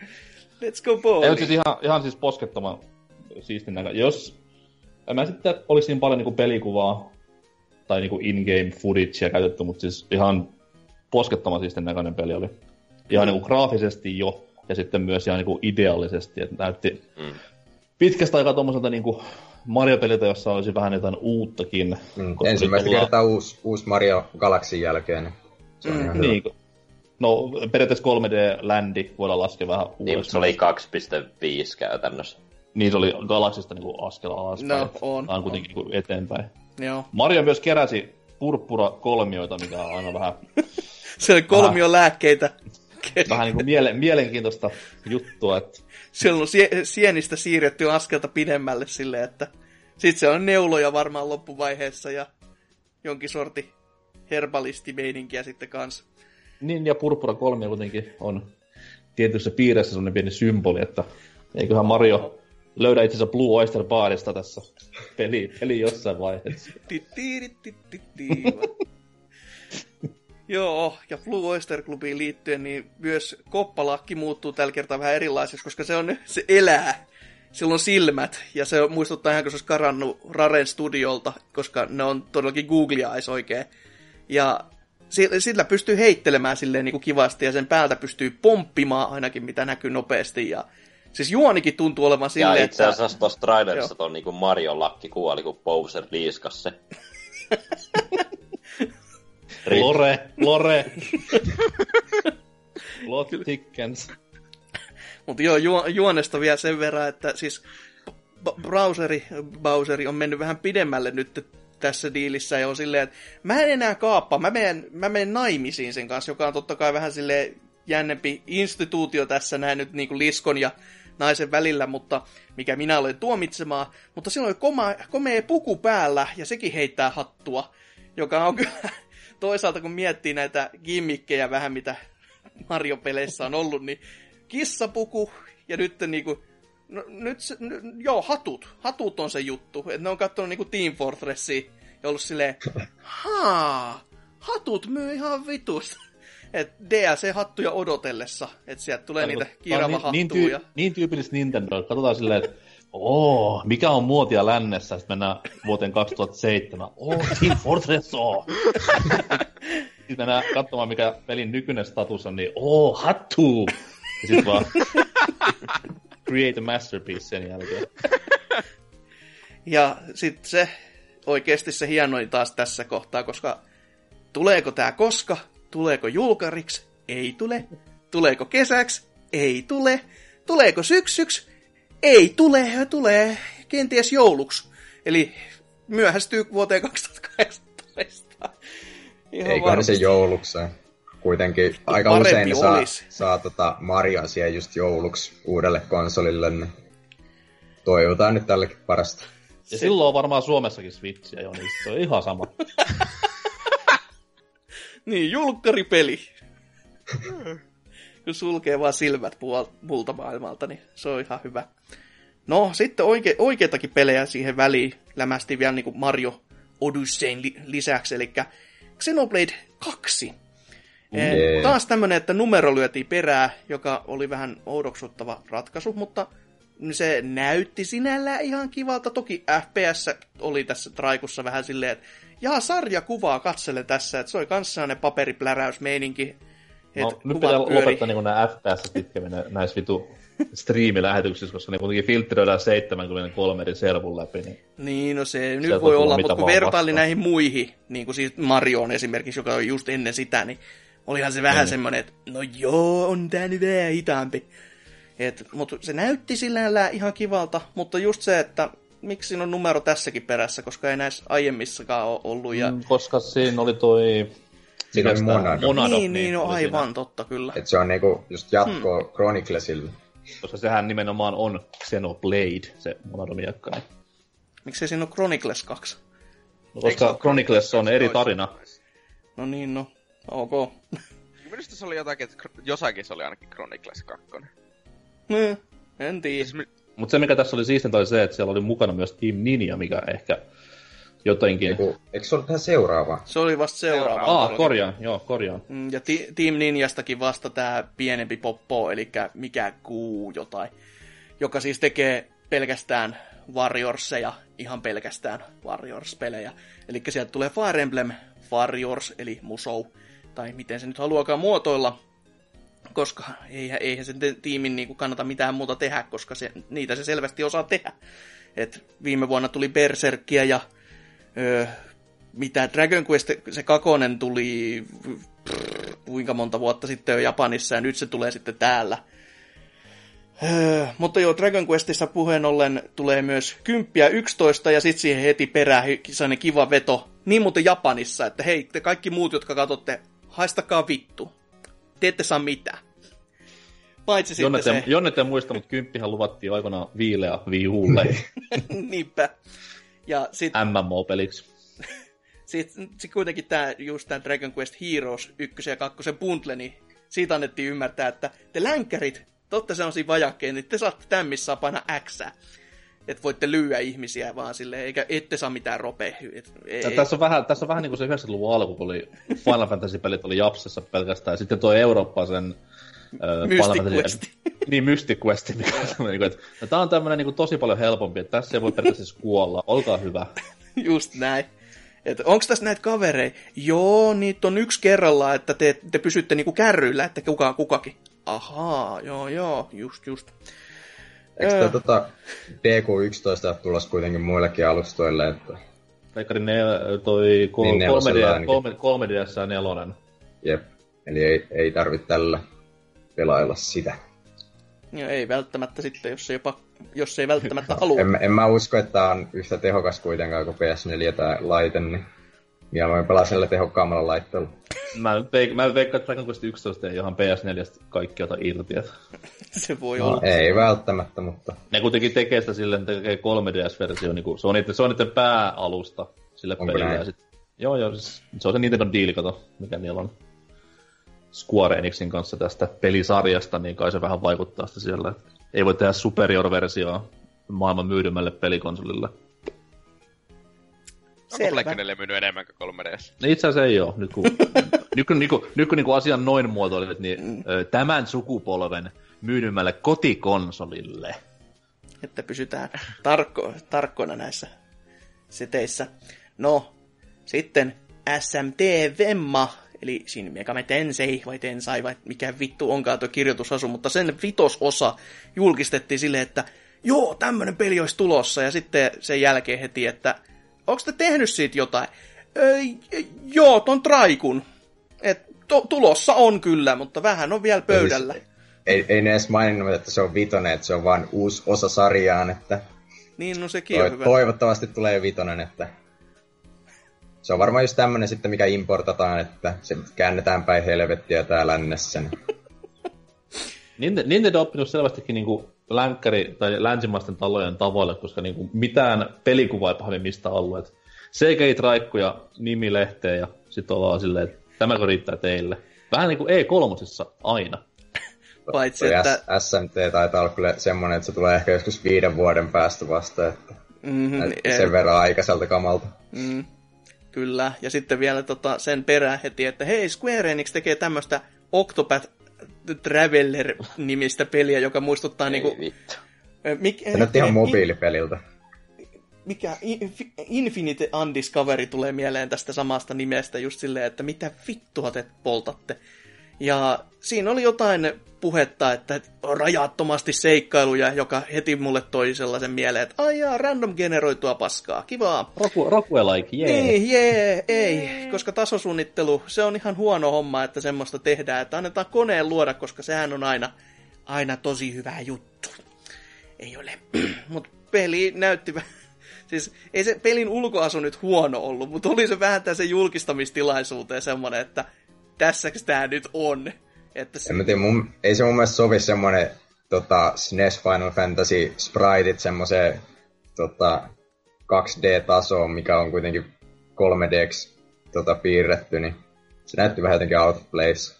Let's go bowling. Ei, siis ihan, ihan siis poskettoman siistin näkö. Jos mä sitten olisi niin paljon niin pelikuvaa tai niin in-game footagea käytetty, mutta siis ihan poskettoman siistin näköinen peli oli. Ihan mm. niin graafisesti jo, ja sitten myös ihan niin ideaalisesti, että näytti mm. pitkästä aikaa tuommoiselta niin Mario-peliltä, jossa olisi vähän jotain uuttakin. Mm. Ensimmäistä kertaa uusi, uusi Mario Galaxin jälkeen. Se on mm. niin, No, periaatteessa 3D-ländi voidaan laskea vähän uudestaan. Niin, se oli 2.5 käytännössä. Niin, se oli Galaxista niin askel alaspäin. No, on. Tämä on kuitenkin on. Niin eteenpäin. Joo. Mario myös keräsi purppura-kolmioita, mikä on aina vähän... [LAUGHS] se oli kolmio lääkkeitä. [LAUGHS] vähän niin kuin miele- mielenkiintoista juttua, että... Siellä on sie- sienistä siirretty askelta pidemmälle silleen, että... Sitten se on neuloja varmaan loppuvaiheessa ja jonkin sorti herbalistimeininkiä sitten kanssa. Niin, ja Purpura 3 kuitenkin on tietyssä piirissä sellainen pieni symboli, että eiköhän Mario löydä itsensä Blue Oyster Barista tässä peli, peli jossain vaiheessa. [LAUGHS] Joo, ja Blue Oyster Clubiin liittyen, niin myös koppalakki muuttuu tällä kertaa vähän erilaiseksi, koska se on se elää. Sillä on silmät, ja se muistuttaa ihan, kun se olisi karannut Raren studiolta, koska ne on todellakin Google Eyes oikein. Ja sillä pystyy heittelemään silleen niin kuin kivasti ja sen päältä pystyy pomppimaan ainakin mitä näkyy nopeasti ja Siis juonikin tuntuu olevan silleen, Ja itse asiassa tuossa trailerissa on niinku Mario lakki kuoli, kun Bowser liiskas se. [LAUGHS] Lore, Lore. [LAUGHS] Plot thickens. Mutta joo, ju- juonesta vielä sen verran, että siis browseri, Bowseri on mennyt vähän pidemmälle nyt tässä diilissä ja on silleen, että mä en enää kaappaa, mä menen, mä menen naimisiin sen kanssa, joka on totta kai vähän sille jännempi instituutio tässä näin nyt niin kuin liskon ja naisen välillä, mutta mikä minä olen tuomitsemaan. Mutta siinä oli koma, komea puku päällä ja sekin heittää hattua, joka on kyllä [LAUGHS] toisaalta kun miettii näitä gimmikkejä vähän mitä Mario-peleissä on ollut, niin kissapuku ja nyt niinku No, nyt se, n- joo, hatut. Hatut on se juttu. Että ne on katsonut niinku Team Fortressia ja ollut silleen, haa, hatut myy ihan vitusta. [LAUGHS] Et DLC-hattuja odotellessa, että sieltä tulee niitä kiirava niin, niin, tyy- niin tyypillistä Nintendo, katsotaan silleen, että Oo, mikä on muotia lännessä? Sitten mennään vuoteen 2007. Oh, Team Fortress oh. [LAUGHS] Sitten mennään katsomaan, mikä pelin nykyinen status on, niin oh, hattu! Ja sitten vaan [LAUGHS] create a masterpiece sen jälkeen. [LAUGHS] ja sitten se oikeasti se hienoin taas tässä kohtaa, koska tuleeko tämä koska, tuleeko julkariksi, ei tule, tuleeko kesäksi, ei tule, tuleeko syksyksi, ei tule, tulee kenties jouluksi. Eli myöhästyy vuoteen 2018. Eiköhän se joulukseen kuitenkin aika usein saa, saa tota Marioasia just jouluksi uudelle konsolille, niin toivotaan nyt tällekin parasta. Ja silloin on varmaan Suomessakin Switchiä jo, niin se on ihan sama. [LAUGHS] niin, julkkaripeli. Kun sulkee vaan silmät puolta maailmalta, niin se on ihan hyvä. No, sitten oike, oikeitakin pelejä siihen väliin lämästi vielä niin kuin Mario Odysseyn li- lisäksi, eli Xenoblade 2 Yeah. Taas tämmönen, että numero lyötiin perää, joka oli vähän oudoksuttava ratkaisu, mutta se näytti sinällään ihan kivalta. Toki FPS oli tässä traikussa vähän silleen, että jaa, sarjakuvaa katsele tässä, että se oli kanssa sellainen paperipläräysmeininki. No, nyt pitää pyöri. lopettaa niin nämä FPS-itkeminen näissä vitu striimilähetyksissä, koska ne kuitenkin filtteröidään 73 eri servun läpi. Niin, niin no se nyt voi olla, mutta kun vertaili näihin muihin, niin kuin siis Marioon esimerkiksi, joka oli just ennen sitä, niin olihan se vähän mm. semmoinen, että no joo, on tää nyt vähän hitaampi. Et, mutta se näytti sillä ihan kivalta, mutta just se, että miksi siinä on numero tässäkin perässä, koska ei näissä aiemmissakaan ole ollut. Ja... Mm, koska siinä oli toi... Siinä on Monado. Monado. Niin, niin, niin no, aivan siinä. totta, kyllä. Et se on niinku just jatko hmm. Chroniclesille. Koska sehän nimenomaan on Xenoblade, se monodomiakka. Miksei siinä ole Chronicles 2? No, koska Chronicles on eri tarina. No niin, no. Ok. Minusta se oli jotakin, että jossakin se oli ainakin Chronicles 2. Hmm, en tiedä. Siis Mutta se, mikä tässä oli siistintä, oli se, että siellä oli mukana myös Team Ninja, mikä ehkä jotenkin... Eiku, eikö se ollut tähän seuraava? Se oli vasta seuraava. Ah, korjaan, joo, korjaan. Mm, ja ti- Team Ninjastakin vasta tämä pienempi poppo, eli mikä kuu jotain, joka siis tekee pelkästään Warriorseja, ihan pelkästään Warriors-pelejä. Eli sieltä tulee Fire Emblem Warriors, eli Musou, tai miten se nyt haluakaan muotoilla, koska eihän, eihän sen tiimin niin kuin kannata mitään muuta tehdä, koska se, niitä se selvästi osaa tehdä. Et viime vuonna tuli Berserkia ja öö, mitä Dragon Quest, se kakonen tuli prr, kuinka monta vuotta sitten jo Japanissa ja nyt se tulee sitten täällä. Öö, mutta joo, Dragon Questissa puheen ollen tulee myös 10 ja 11 ja sitten siihen heti perään sellainen kiva veto. Niin muuten Japanissa, että hei, te kaikki muut, jotka katsotte, haistakaa vittu. Te ette saa mitään. Paitsi Jonne sitten te, se... Jonne te muista, mutta kymppihän luvattiin aikoinaan viileä viihuulle. [LAUGHS] Niinpä. Ja sit... MMO-peliksi. [LAUGHS] Sitten sit kuitenkin tää, just tämä Dragon Quest Heroes 1 ja 2 bundle, niin siitä annettiin ymmärtää, että te länkkärit, te olette sellaisia vajakkeja, niin te saatte tämän, missä paina X. Että voitte lyödä ihmisiä vaan sille, eikä ette saa mitään ei, tässä, on vähän, tässä on vähän niin kuin se 90-luvun alku, kun oli Final Fantasy-pelit oli Japsessa pelkästään, ja sitten tuo Eurooppa sen Mystic Quest. [LAUGHS] niin, Mystic Quest, mikä on niin kuin, että no, tämä on tämmöinen niin kuin, tosi paljon helpompi, että tässä ei voi periaatteessa kuolla, olkaa hyvä. [LAUGHS] Just näin. Että onko tässä näitä kavereita? Joo, niitä on yksi kerralla, että te, te pysytte niinku kärryillä, että kuka kukakin. Ahaa, joo, joo, just, just. Eikö öö. tota DQ11 tulossa kuitenkin muillekin alustoille, että... Peikkari ne, toi kol- niin 3DS, 3DS ja nelonen. Jep, eli ei, ei tarvitse tällä pelailla sitä. Joo, ei välttämättä sitten, jos ei, jopa, jos ei välttämättä [LAUGHS] halua. en, en mä usko, että tämä on yhtä tehokas kuitenkaan kuin PS4 tämä laite, niin mieluummin pelaa sillä tehokkaammalla laitteella. mä, veik- mä veikkaan, että Dragon Quest 11 ei ihan PS4 kaikki ota irti. Että... [LAUGHS] se voi no, olla. Ei välttämättä, mutta... Ne kuitenkin tekee sitä silleen, tekee 3DS-versio, niin kuin, se, on niiden, se on niiden pääalusta sille Onko pelille. Ja sit, joo, joo, siis, se on se Nintendo deal, kato, mikä niillä on. Square Enixin kanssa tästä pelisarjasta, niin kai se vähän vaikuttaa sitä siellä. Ei voi tehdä superior-versioa maailman myydymmälle pelikonsolille. Onko Blackenelle myynyt enemmän kuin 3DS? No itse asiassa ei ole. Nyt kun, [LAUGHS] nyt kun, nyt kun, nyt kun, niin kun asian noin muotoilit, niin mm. tämän sukupolven myydymmälle kotikonsolille. Että pysytään tarkko, tarkkoina näissä seteissä. No, sitten SMT Vemma eli Shin Megami Tensei vai Tensai vai mikä vittu onkaan tuo kirjoitusasu, mutta sen vitososa julkistettiin sille, että joo, tämmönen peli olisi tulossa, ja sitten sen jälkeen heti, että onko te tehnyt siitä jotain? Ei, joo, ton Traikun. Et, to, tulossa on kyllä, mutta vähän on vielä pöydällä. Ei, ei ne edes maininnut, että se on vitonen, että se on vain uusi osa sarjaan, että niin, no sekin on hyvä. Toivottavasti tulee vitonen, että se on varmaan just tämmönen sitten, mikä importataan, että se käännetään päin helvettiä tää lännessä. [LAUGHS] Nintendo on oppinut selvästikin niinku länkkäri- tai länsimaisten talojen tavoille, koska niinku mitään pelikuvaa ei pahemmin mistä ollut. Et CGI traikkuja, nimilehteen ja sitten ollaan silleen, että tämäkö riittää teille. Vähän niin kuin E3 aina. [LAUGHS] Paitsi, että... SMT taitaa olla kyllä semmoinen, että se tulee ehkä joskus viiden vuoden päästä vasta, että mm-hmm, sen verran aikaiselta kamalta. Mm. Kyllä, ja sitten vielä tota, sen perään heti, että hei, Square Enix tekee tämmöistä Octopath Traveler-nimistä peliä, joka muistuttaa Ei niinku... vittu. Mik, se näytti ihan mobiilipeliltä. Mikä Infinite Undiscovery tulee mieleen tästä samasta nimestä just silleen, että mitä vittua te poltatte. Ja siinä oli jotain puhetta, että rajattomasti seikkailuja, joka heti mulle toi sellaisen mieleen, että aijaa, random generoitua paskaa, kivaa. Roku, rokuelaik, jee. Niin, jee, ei, koska tasosuunnittelu, se on ihan huono homma, että semmoista tehdään, että annetaan koneen luoda, koska sehän on aina, aina tosi hyvä juttu. Ei ole, [CLEARS THROAT] mutta peli näytti [LAUGHS] Siis ei se pelin ulkoasu nyt huono ollut, mutta oli se vähän tässä julkistamistilaisuuteen semmoinen, että tässäks tää nyt on. Että se... En mä tiedä, mun, ei se mun mielestä sovi semmonen tota, SNES Final Fantasy spriteit semmoiseen tota, 2D-tasoon, mikä on kuitenkin 3 d tota, piirretty, niin se näytti vähän jotenkin out of place.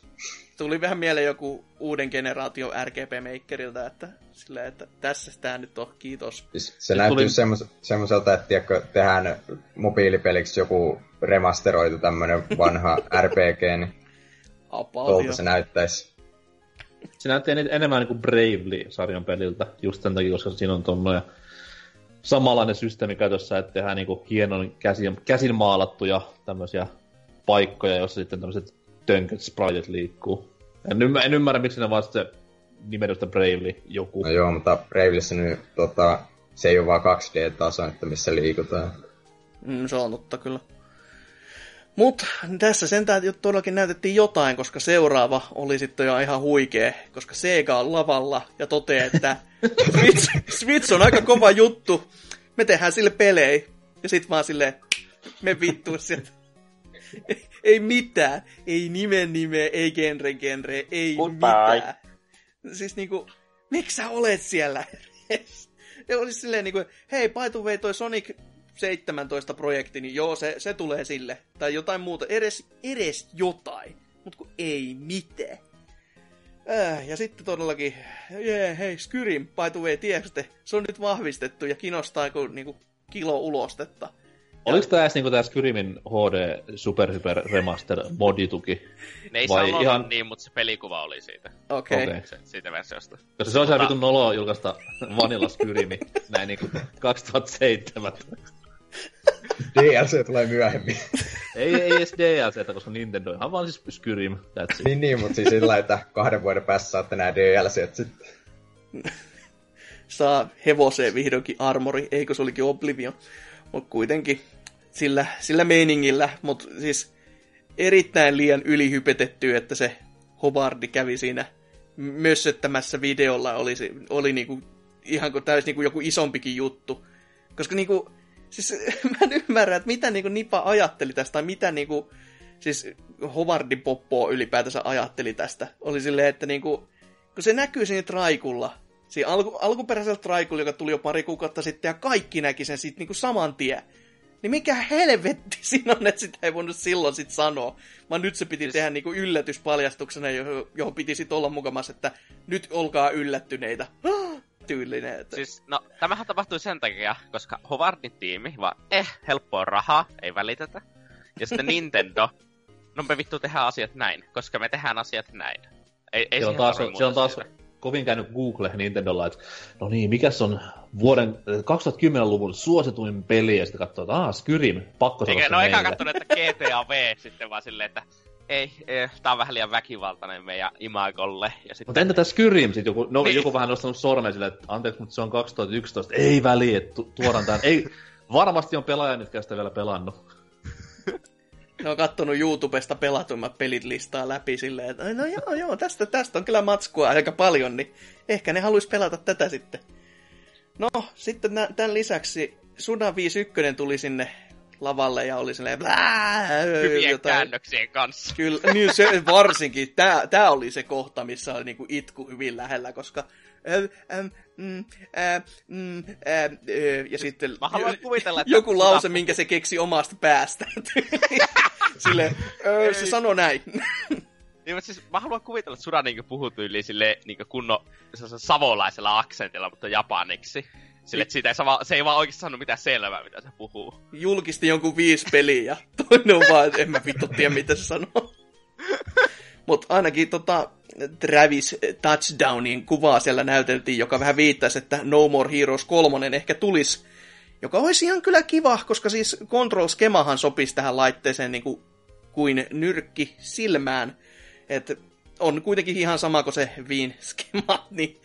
Tuli vähän mieleen joku uuden generaatio RGP Makerilta, että, sillä, että tässä tämä nyt on, kiitos. Siis se näytti tuli... semmos, semmoiselta, että tiedätkö, tehdään mobiilipeliksi joku remasteroitu tämmönen vanha [LAUGHS] RPG, niin tuolta se näyttäisi. Se näytti enemmän niin kuin Bravely-sarjan peliltä, just sen takia, koska siinä on tuommoinen samanlainen systeemi käytössä, että tehdään niin hienon käsin, käsin maalattuja tämmöisiä paikkoja, joissa sitten tämmöiset tönköt spritet liikkuu. En, ymmärrä, en ymmärrä, miksi ne vaan sitten nimetystä Bravely joku. No joo, mutta Bravelyssä nyt tota, se ei ole vaan 2D-taso, että missä liikutaan. Mm, se on totta kyllä. Mutta tässä sentään todellakin näytettiin jotain, koska seuraava oli sitten jo ihan huikea, koska Sega on lavalla ja toteaa, että [LAUGHS] Switch, Switch on aika kova juttu, me tehdään sille pelejä. Ja sit vaan silleen, me vittu sieltä. Ei, [LAUGHS] ei mitään, ei nimen nimeä, ei genre genre, ei Goodbye. mitään. Siis niinku, miksi sä olet siellä? [LAUGHS] ja olisi silleen niinku, hei, by the way, toi Sonic 17 projekti, niin joo, se, se tulee sille. Tai jotain muuta, edes, edes jotain. Mutta kun ei mitään. Äh, ja sitten todellakin, yeah, hei, Skyrim, by the way, tiedätkö se on nyt vahvistettu ja kiinnostaa kuin niinku, kilo ulostetta. Oliko tämä edes niinku tämä Skyrimin HD Super Hyper Remaster modituki? [LAUGHS] Ne ei Vai ihan... niin, mutta se pelikuva oli siitä. Okei. Okay. Okay. siitä versiosta. Koska se on se vitun noloa julkaista Vanilla Skyrimi [LAUGHS] näin niinku 2007. DLC tulee myöhemmin. ei, ei edes DLC, koska Nintendo ihan vaan siis Skyrim, that's it. Niin, niin, mutta siis sillä että kahden vuoden päässä saatte nää DLC sitten. Saa hevoseen vihdoinkin armori, eikö se olikin Oblivion. Mutta kuitenkin sillä, sillä meiningillä, mutta siis erittäin liian ylihypetetty, että se Hovardi kävi siinä mössöttämässä videolla, oli, oli niinku, ihan kuin täys niinku joku isompikin juttu. Koska niinku, siis [LAUGHS] mä en ymmärrä, että mitä niinku Nipa ajatteli tästä, tai mitä niinku, siis Hovardin Poppo ylipäätänsä ajatteli tästä. Oli silleen, että niinku, kun se näkyy siinä traikulla, siinä alku, alkuperäisellä traikulla, joka tuli jo pari kuukautta sitten, ja kaikki näki sen sitten niinku saman tien. Niin mikä helvetti [LAUGHS] siinä on, että sitä ei voinut silloin sit sanoa. Vaan nyt se piti siis... tehdä niinku yllätyspaljastuksena, johon, johon piti sit olla mukamassa, että nyt olkaa yllättyneitä. [GASPS] Tyylinen. Että... Siis, no, tämähän tapahtui sen takia, koska Hovardin tiimi vaan, eh, helppoa rahaa, ei välitetä. Ja sitten [LAUGHS] Nintendo, no me vittu tehdään asiat näin, koska me tehdään asiat näin. Ei, ei se on taas, se on taas kovin käynyt Google Nintendolla, että no niin, mikä on vuoden 2010-luvun suosituin peli, ja sitten katsoo, että aah, Skyrim, pakko Eikä, No eikä katsonut, että GTA V sitten vaan silleen, että ei, ei tää on vähän liian väkivaltainen meidän imagolle. Ja sitten... Mutta entä tässä Skyrim sit joku, no, niin. joku vähän nostanut sormen silleen, että anteeksi, mutta se on 2011, ei väliä, että tu- tuodaan tämän. ei, varmasti on pelaaja nyt sitä vielä pelannut. Ne on kattonut YouTubesta pelatummat pelit listaa läpi silleen, että no joo, joo, tästä, tästä on kyllä matskua aika paljon, niin ehkä ne haluaisi pelata tätä sitten. No, sitten tämän lisäksi Suda 51 tuli sinne lavalle ja oli silleen blää, Hyvien jotain. käännöksien kanssa. Kyllä, niin se varsinkin. Tää, tää oli se kohta, missä oli niinku itku hyvin lähellä, koska ja sitten Mä haluan kuvitella, että joku lause, minkä se keksi omasta päästä. [LAUGHS] Sille, se sanoi näin. Niin, mutta siis mä haluan kuvitella, että Suda niinku puhuu tyyliin sille niinku kunno savolaisella aksentilla, mutta japaniksi. Sille, että siitä ei saa, se ei vaan oikeasti sano mitään selvää, mitä se puhuu. Julkisti jonkun viisi peliä [LAUGHS] toinen on vaan, että en mä vittu tiedä, mitä se sanoo. Mutta ainakin tota, Travis Touchdownin kuvaa siellä näyteltiin, joka vähän viittaisi, että No More Heroes 3 ehkä tulisi. Joka olisi ihan kyllä kiva, koska siis Control Schemahan sopisi tähän laitteeseen niin kuin, kuin nyrkki silmään. Et on kuitenkin ihan sama kuin se Viin skema, [LAUGHS] niin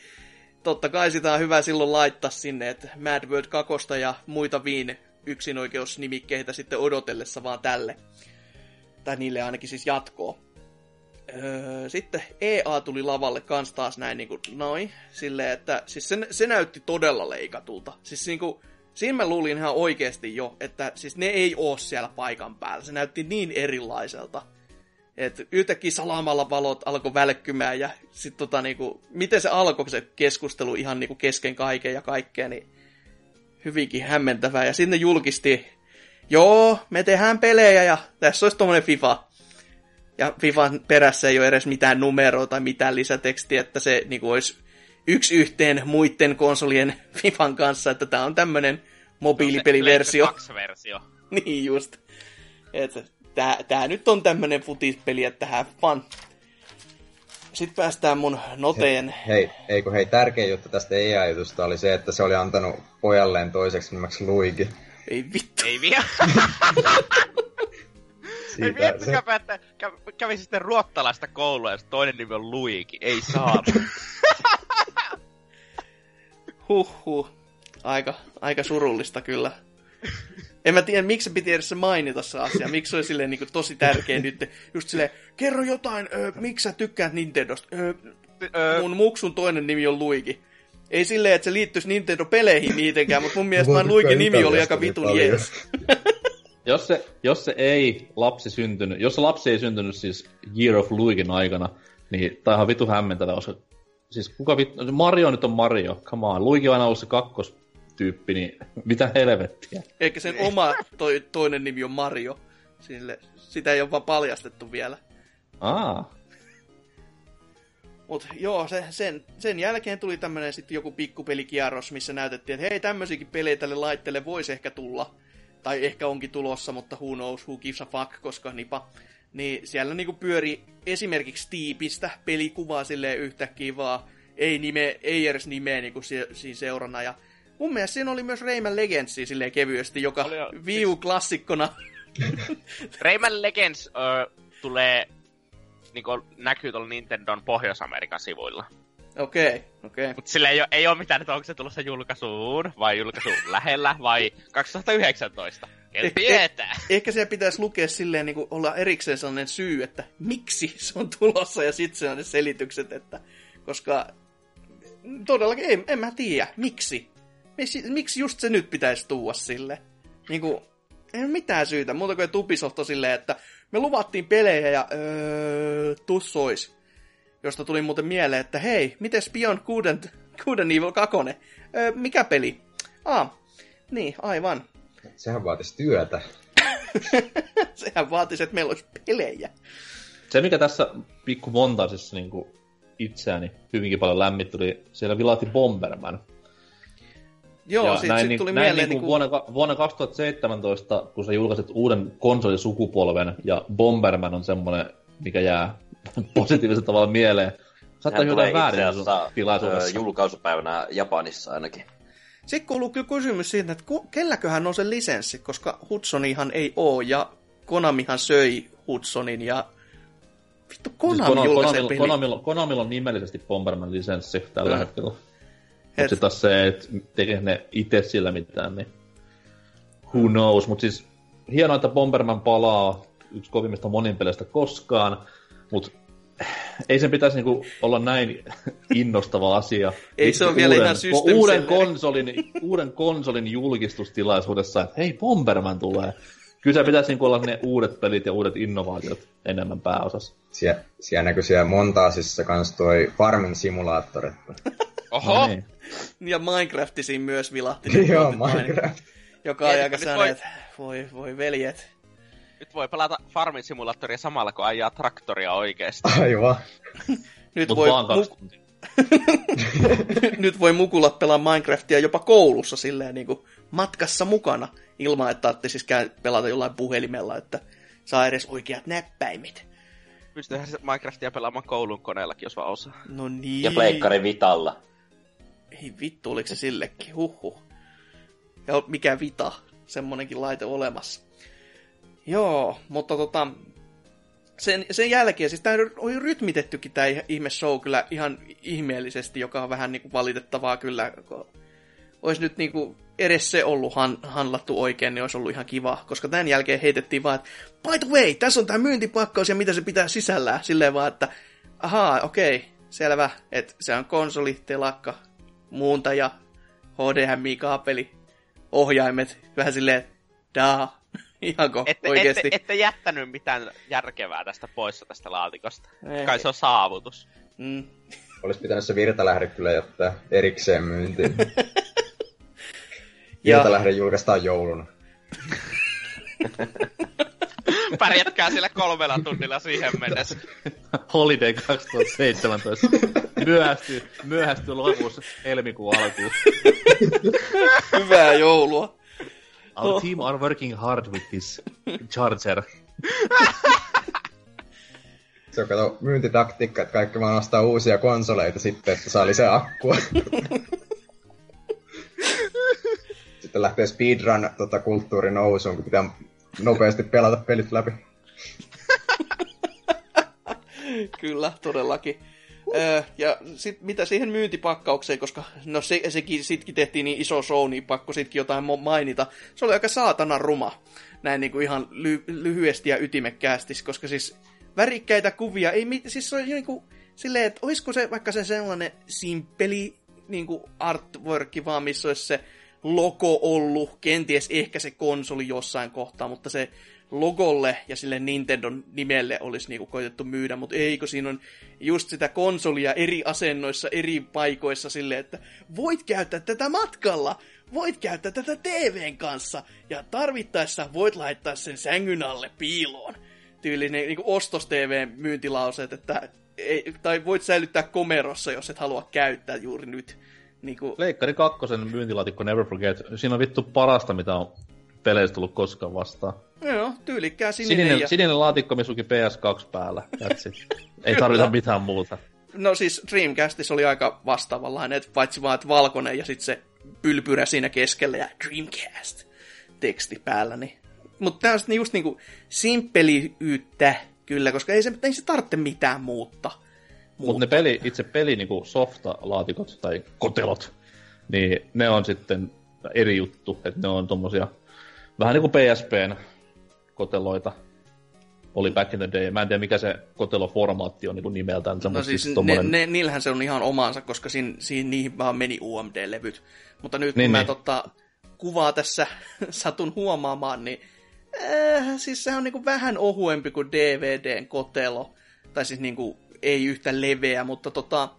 totta kai sitä on hyvä silloin laittaa sinne, että Mad World 2 ja muita Viin yksinoikeusnimikkeitä sitten odotellessa vaan tälle. Tai niille ainakin siis jatkoa. Öö, sitten EA tuli lavalle kans taas näin niin kuin noin, silleen, että siis se, se näytti todella leikatulta. Siis niin kuin, siinä mä luulin ihan oikeasti jo, että siis ne ei oo siellä paikan päällä. Se näytti niin erilaiselta. Et yhtäkkiä salamalla valot alkoi välkkymään ja sit tota niinku, miten se alkoi se keskustelu ihan niinku kesken kaiken ja kaikkea, niin hyvinkin hämmentävää. Ja sinne julkisti, joo, me tehdään pelejä ja tässä olisi tommonen FIFA. Ja FIFAn perässä ei ole edes mitään numeroa tai mitään lisätekstiä, että se niinku olisi yksi yhteen muiden konsolien [LAUGHS] FIFAn kanssa, että tämä on tämmönen mobiilipeliversio. No se, versio. [LAUGHS] niin just. Et, tää, tää nyt on tämmönen futispeli, että have fun. Sitten päästään mun noteen. Hei, eikö hei, tärkeä juttu tästä EA-jutusta oli se, että se oli antanut pojalleen toiseksi nimeksi Luigi. Ei vittu. Ei vielä. Ei miettikääpä, että kävi sitten ruottalaista koulua, jos toinen nimi on Luigi. Ei saa. Huhhuh. Aika, aika surullista kyllä. En mä tiedä, miksi se piti edes mainita se asia. Miksi se oli silleen niin kuin, tosi tärkeä nyt. Just silleen, kerro jotain, ö, miksi sä tykkäät Nintendosta? Ö, ö, mun muksun toinen nimi on Luigi. Ei silleen, että se liittyisi Nintendo-peleihin niitenkään, mutta mun mielestä vaan Luigi nimi oli aika vitun jees. [LAUGHS] jos, se, jos se ei lapsi syntynyt, jos se lapsi ei syntynyt siis Year of Luigin aikana, niin tää on vitu hämmentävä, koska siis kuka vittu, Mario nyt on Mario, come on, Luigi on aina ollut se kakkos tyyppi, niin mitä helvettiä. Eikä sen oma toi, toinen nimi on Mario. Sille, sitä ei ole vaan paljastettu vielä. Aa. Mut joo, se, sen, sen jälkeen tuli tämmönen sitten joku pikkupelikierros, missä näytettiin, että hei, tämmöisiäkin pelejä tälle laitteelle voisi ehkä tulla. Tai ehkä onkin tulossa, mutta who knows, who gives a fuck, koska nipa. Niin siellä niinku pyöri esimerkiksi Tiipistä pelikuvaa silleen yhtäkkiä vaan. Ei, nime, ei edes nimeä niinku siinä seurana. Ja mun mielestä siinä oli myös Rayman Legendsia silleen kevyesti, joka Wii-klassikkona. Siis... [LAUGHS] Rayman Legends ö, tulee, niinku näkyy tuolla Nintendon Pohjois-Amerikan sivuilla. Okei, okay, okei. Okay. Mutta sillä ei ole, ei ole mitään, että onko se tulossa julkaisuun, vai julkaisuun lähellä, vai 2019. Eh, tietää. Eh, ehkä se pitäisi lukea silleen, niin kuin olla erikseen sellainen syy, että miksi se on tulossa, ja sitten se on ne selitykset, että koska todellakin en, en mä tiedä, miksi. Miksi just se nyt pitäisi tuua sille? Niin kuin, ei mitään syytä, muuta kuin Tubisoft on silleen, että me luvattiin pelejä ja öö, tussois. Josta tuli muuten mieleen, että hei, miten Beyond Good Good Evil 2? Öö, mikä peli? Ah, niin, aivan. Sehän vaatisi työtä. [LAUGHS] Sehän vaatisi, että meillä olisi pelejä. Se, mikä tässä pikku montaisessa niin itseäni hyvinkin paljon lämmitti, oli siellä vilahti Bomberman. Joo, ja sit, näin, sit tuli näin mieleen... Niin kuin vuonna, vuonna 2017, kun sä julkaiset uuden konsolisukupolven, ja Bomberman on semmoinen, mikä jää [LAUGHS] positiivisella tavalla mieleen. Saattaa jotain väärin tilaisuudessa. julkaisupäivänä Japanissa ainakin. Sitten kuuluu kyllä kysymys siitä, että kelläköhän on se lisenssi, koska Hudsonihan ei oo, ja Konamihan söi Hudsonin, ja vittu Konami siis Konamilla, Konamilla, Konamilla on nimellisesti Bomberman lisenssi tällä mm. hetkellä. Mutta sitten taas se, että tekee ne itse sillä mitään, niin who knows. Mutta siis hienoa, että Bomberman palaa yksi kovimmista moninpeleistä koskaan, mutta ei sen pitäisi niinku olla näin innostava asia. ei se ole vielä ihan uuden konsolin, uuden konsolin julkistustilaisuudessa, että hei, Bomberman tulee. Kyllä se pitäisi niinku olla ne uudet pelit ja uudet innovaatiot enemmän pääosassa. Sie, siellä näkyy siellä montaasissa kans toi Farmin simulaattori. Oho! No niin. Ja Minecraftisiin myös vilahti. Joo, Minecraft. Joka on aika sellainen, että voi, voi veljet. Nyt voi pelata Farmin simulaattoria samalla, kun ajaa traktoria oikeesti. Aivan. [LAUGHS] [LAUGHS] Nyt voi, mu- Nyt voi mukulat pelaa Minecraftia jopa koulussa silleen niin kuin matkassa mukana, ilman että tarvitsisi siis käy pelata jollain puhelimella, että saa edes oikeat näppäimet. Pystytään Minecraftia pelaamaan koulun koneellakin, jos vaan osaa. No niin. Ja pleikkari Vitalla. Ei vittu, oliko se sillekin? Huhhuh. Ja mikä vita, semmonenkin laite olemassa. Joo, mutta tota, sen, sen jälkeen, siis tämä oli rytmitettykin tämä ihme show kyllä ihan ihmeellisesti, joka on vähän niinku valitettavaa kyllä. Olisi nyt niinku edes se ollut han, handlattu oikein, niin olisi ollut ihan kiva. Koska tämän jälkeen heitettiin vaan, että by the way, tässä on tämä myyntipakkaus ja mitä se pitää sisällään. Silleen vaan, että ahaa, okei, selvä, että se on konsoli, telakka, muuntaja, HDMI-kaapeli, ohjaimet, vähän silleen, daa. [LAUGHS] Ihanko ette, oikeesti? Ette, ette jättänyt mitään järkevää tästä poissa tästä laatikosta. Ei. Kai se on saavutus. Mm. Olisi pitänyt se virtalähde kyllä jättää erikseen myyntiin. [LAUGHS] virtalähde julkaistaan jouluna. [LAUGHS] [LAUGHS] Pärjätkää sillä kolmella tunnilla siihen mennessä. [LAUGHS] Holiday 2017. Myöhästyy, myöhästyy lopussa helmikuun alkuun. [LAUGHS] Hyvää joulua. Our oh. team are working hard with this charger. Se on kato myyntitaktiikka, että kaikki vaan ostaa uusia konsoleita sitten, että saa lisää akkua. sitten lähtee speedrun tota, kulttuuri nousuun, kun pitää nopeasti pelata pelit läpi. [LAUGHS] Kyllä, todellakin. Öö, ja sit, mitä siihen myyntipakkaukseen, koska no se, sekin sitkin tehtiin niin iso show, niin pakko sitkin jotain mainita. Se oli aika saatana ruma, näin niin kuin ihan ly- lyhyesti ja ytimekkäästi, koska siis värikkäitä kuvia, ei mit, siis se on niin kuin silleen, että olisiko se vaikka se sellainen simpeli niin kuin artwork, vaan missä olisi se logo ollut, kenties ehkä se konsoli jossain kohtaa, mutta se logolle ja sille Nintendon nimelle olisi niinku koitettu myydä, mutta eikö siinä on just sitä konsolia eri asennoissa, eri paikoissa silleen, että voit käyttää tätä matkalla, voit käyttää tätä TVn kanssa ja tarvittaessa voit laittaa sen sängyn alle piiloon. Tyylinen niin ostos TVn myyntilauseet, että ei, tai voit säilyttää komerossa, jos et halua käyttää juuri nyt. Niin kuin... Leikkari kakkosen myyntilaatikko Never Forget. Siinä on vittu parasta, mitä on peleistä tullut koskaan vastaan. Joo, tyylikkää sininen. Sininen, ja... sininen laatikko, missä PS2 päällä. [LAUGHS] Ei tarvita mitään muuta. No siis Dreamcastissa oli aika vastaavanlainen, että paitsi vaan, että valkoinen ja sitten se pylpyrä siinä keskellä ja Dreamcast teksti päällä. Niin. Mutta tämä on just niinku simppeliyttä kyllä, koska ei se, ei se tarvitse mitään muutta. Mutta ne peli, itse peli niinku softa-laatikot tai kotelot, niin ne on sitten eri juttu, että ne on tommosia vähän niin kuin PSPn koteloita oli back in the day. Mä en tiedä, mikä se koteloformaatti on niin nimeltään. No siis, siis tommonen... ne, ne, niillähän se on ihan omansa, koska siinä, siinä niihin vaan meni UMD-levyt. Mutta nyt niin, kun niin. mä tota, kuvaa tässä [LAUGHS] satun huomaamaan, niin äh, siis se on niin kuin vähän ohuempi kuin DVDn kotelo. Tai siis niin kuin, ei yhtä leveä, mutta tota,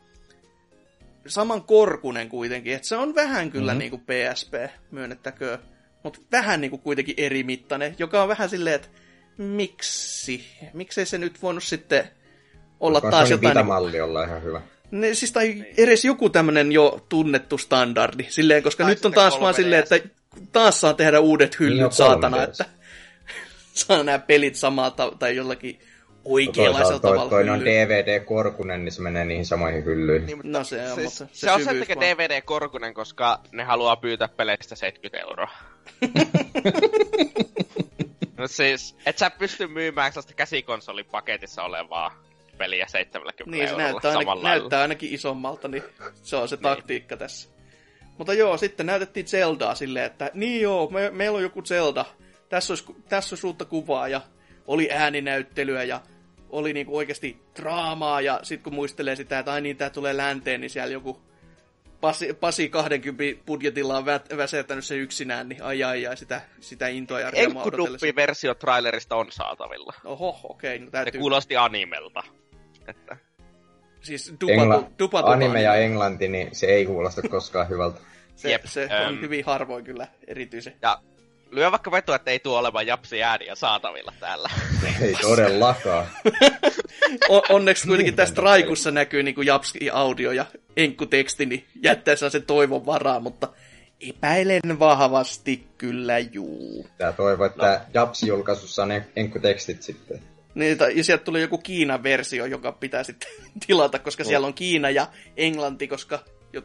saman korkunen kuitenkin. Että se on vähän kyllä mm-hmm. niin kuin PSP, myönnettäköön mutta vähän niin kuin kuitenkin eri mittainen, joka on vähän silleen, että miksi? Miksei se nyt voinut sitten olla Onko taas jotain... Niin... olla ihan hyvä. Ne, siis tai edes joku tämmönen jo tunnettu standardi, silleen, koska tai nyt on taas vaan silleen, että taas saa tehdä uudet hyllyt niin saatana, että [LAUGHS] saa nämä pelit samalta tai jollakin oikeanlaisella toi, tavalla toi, toi on DVD-korkunen, niin se menee niihin samoihin hyllyihin. Niin, no se on, siis, mutta se, se on sen takia DVD-korkunen, koska ne haluaa pyytää peleistä 70 euroa. [LAUGHS] no siis, et sä pysty myymään sellaista käsikonsolipaketissa olevaa peliä 70 niin, eurolla näyttää, ainakin, näyttää ainakin isommalta, niin se on se niin. taktiikka tässä. Mutta joo, sitten näytettiin Zeldaa silleen, että niin joo, me, meillä on joku Zelda, tässä olisi, tässä olisi uutta kuvaa ja oli ääninäyttelyä ja oli niinku oikeasti draamaa ja sitten kun muistelee sitä, että ai niin, tää tulee länteen, niin siellä joku Pasi, Pasi 20 budjetilla on vä, väsertänyt se yksinään, niin ai ai ai, sitä, sitä intoa ja versio trailerista on saatavilla. Oho, okei. Okay, no täytyy... Se kuulosti animelta. Että... Siis dupa, Engla... dupa, dupa, anime ja englanti, niin se ei kuulosta koskaan hyvältä. se, Jep, se um... on hyvin harvoin kyllä erityisen. Ja lyö vaikka veto, että ei tuo olevan japsi ääniä saatavilla täällä. [LAUGHS] Ei todellakaan. [LAUGHS] o- onneksi kuitenkin tässä Raikussa näkyy niin japsi audio ja enkkuteksti, niin jättää sen toivon varaa, mutta epäilen vahvasti kyllä juu. Tää toivo, että no. Japsi-julkaisussa on enkkutekstit sitten. Niin, ja sieltä tuli joku Kiinan versio, joka pitää sitten [LAUGHS] tilata, koska no. siellä on Kiina ja Englanti, koska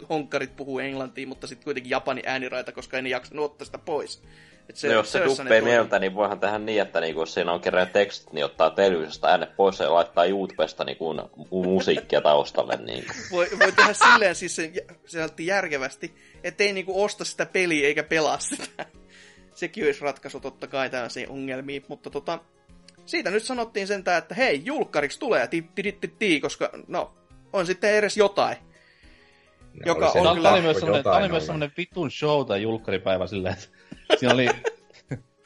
honkkarit puhuu englantia, mutta sitten kuitenkin Japani ääniraita, koska ei ne jaksanut ottaa sitä pois. Et se, no jos se, se duppee mieltä, niin voihan tehdä niin, että niinku, jos siinä on kerran teksti, niin ottaa televisiosta äänet pois ja laittaa YouTubesta niinku, musiikkia taustalle. Niin. [LAUGHS] Voi, voi tehdä silleen siis se, se järkevästi, ettei niinku osta sitä peliä eikä pelaa sitä. [LAUGHS] Sekin olisi ratkaisu totta kai tällaisiin ongelmiin, mutta tota, siitä nyt sanottiin sentään, että hei, julkkariksi tulee, ti, ti, ti, ti, koska no, on sitten edes jotain. Joka on kyllä... Tämä oli myös semmoinen, vitun show tai julkkaripäivä silleen, että Siinä oli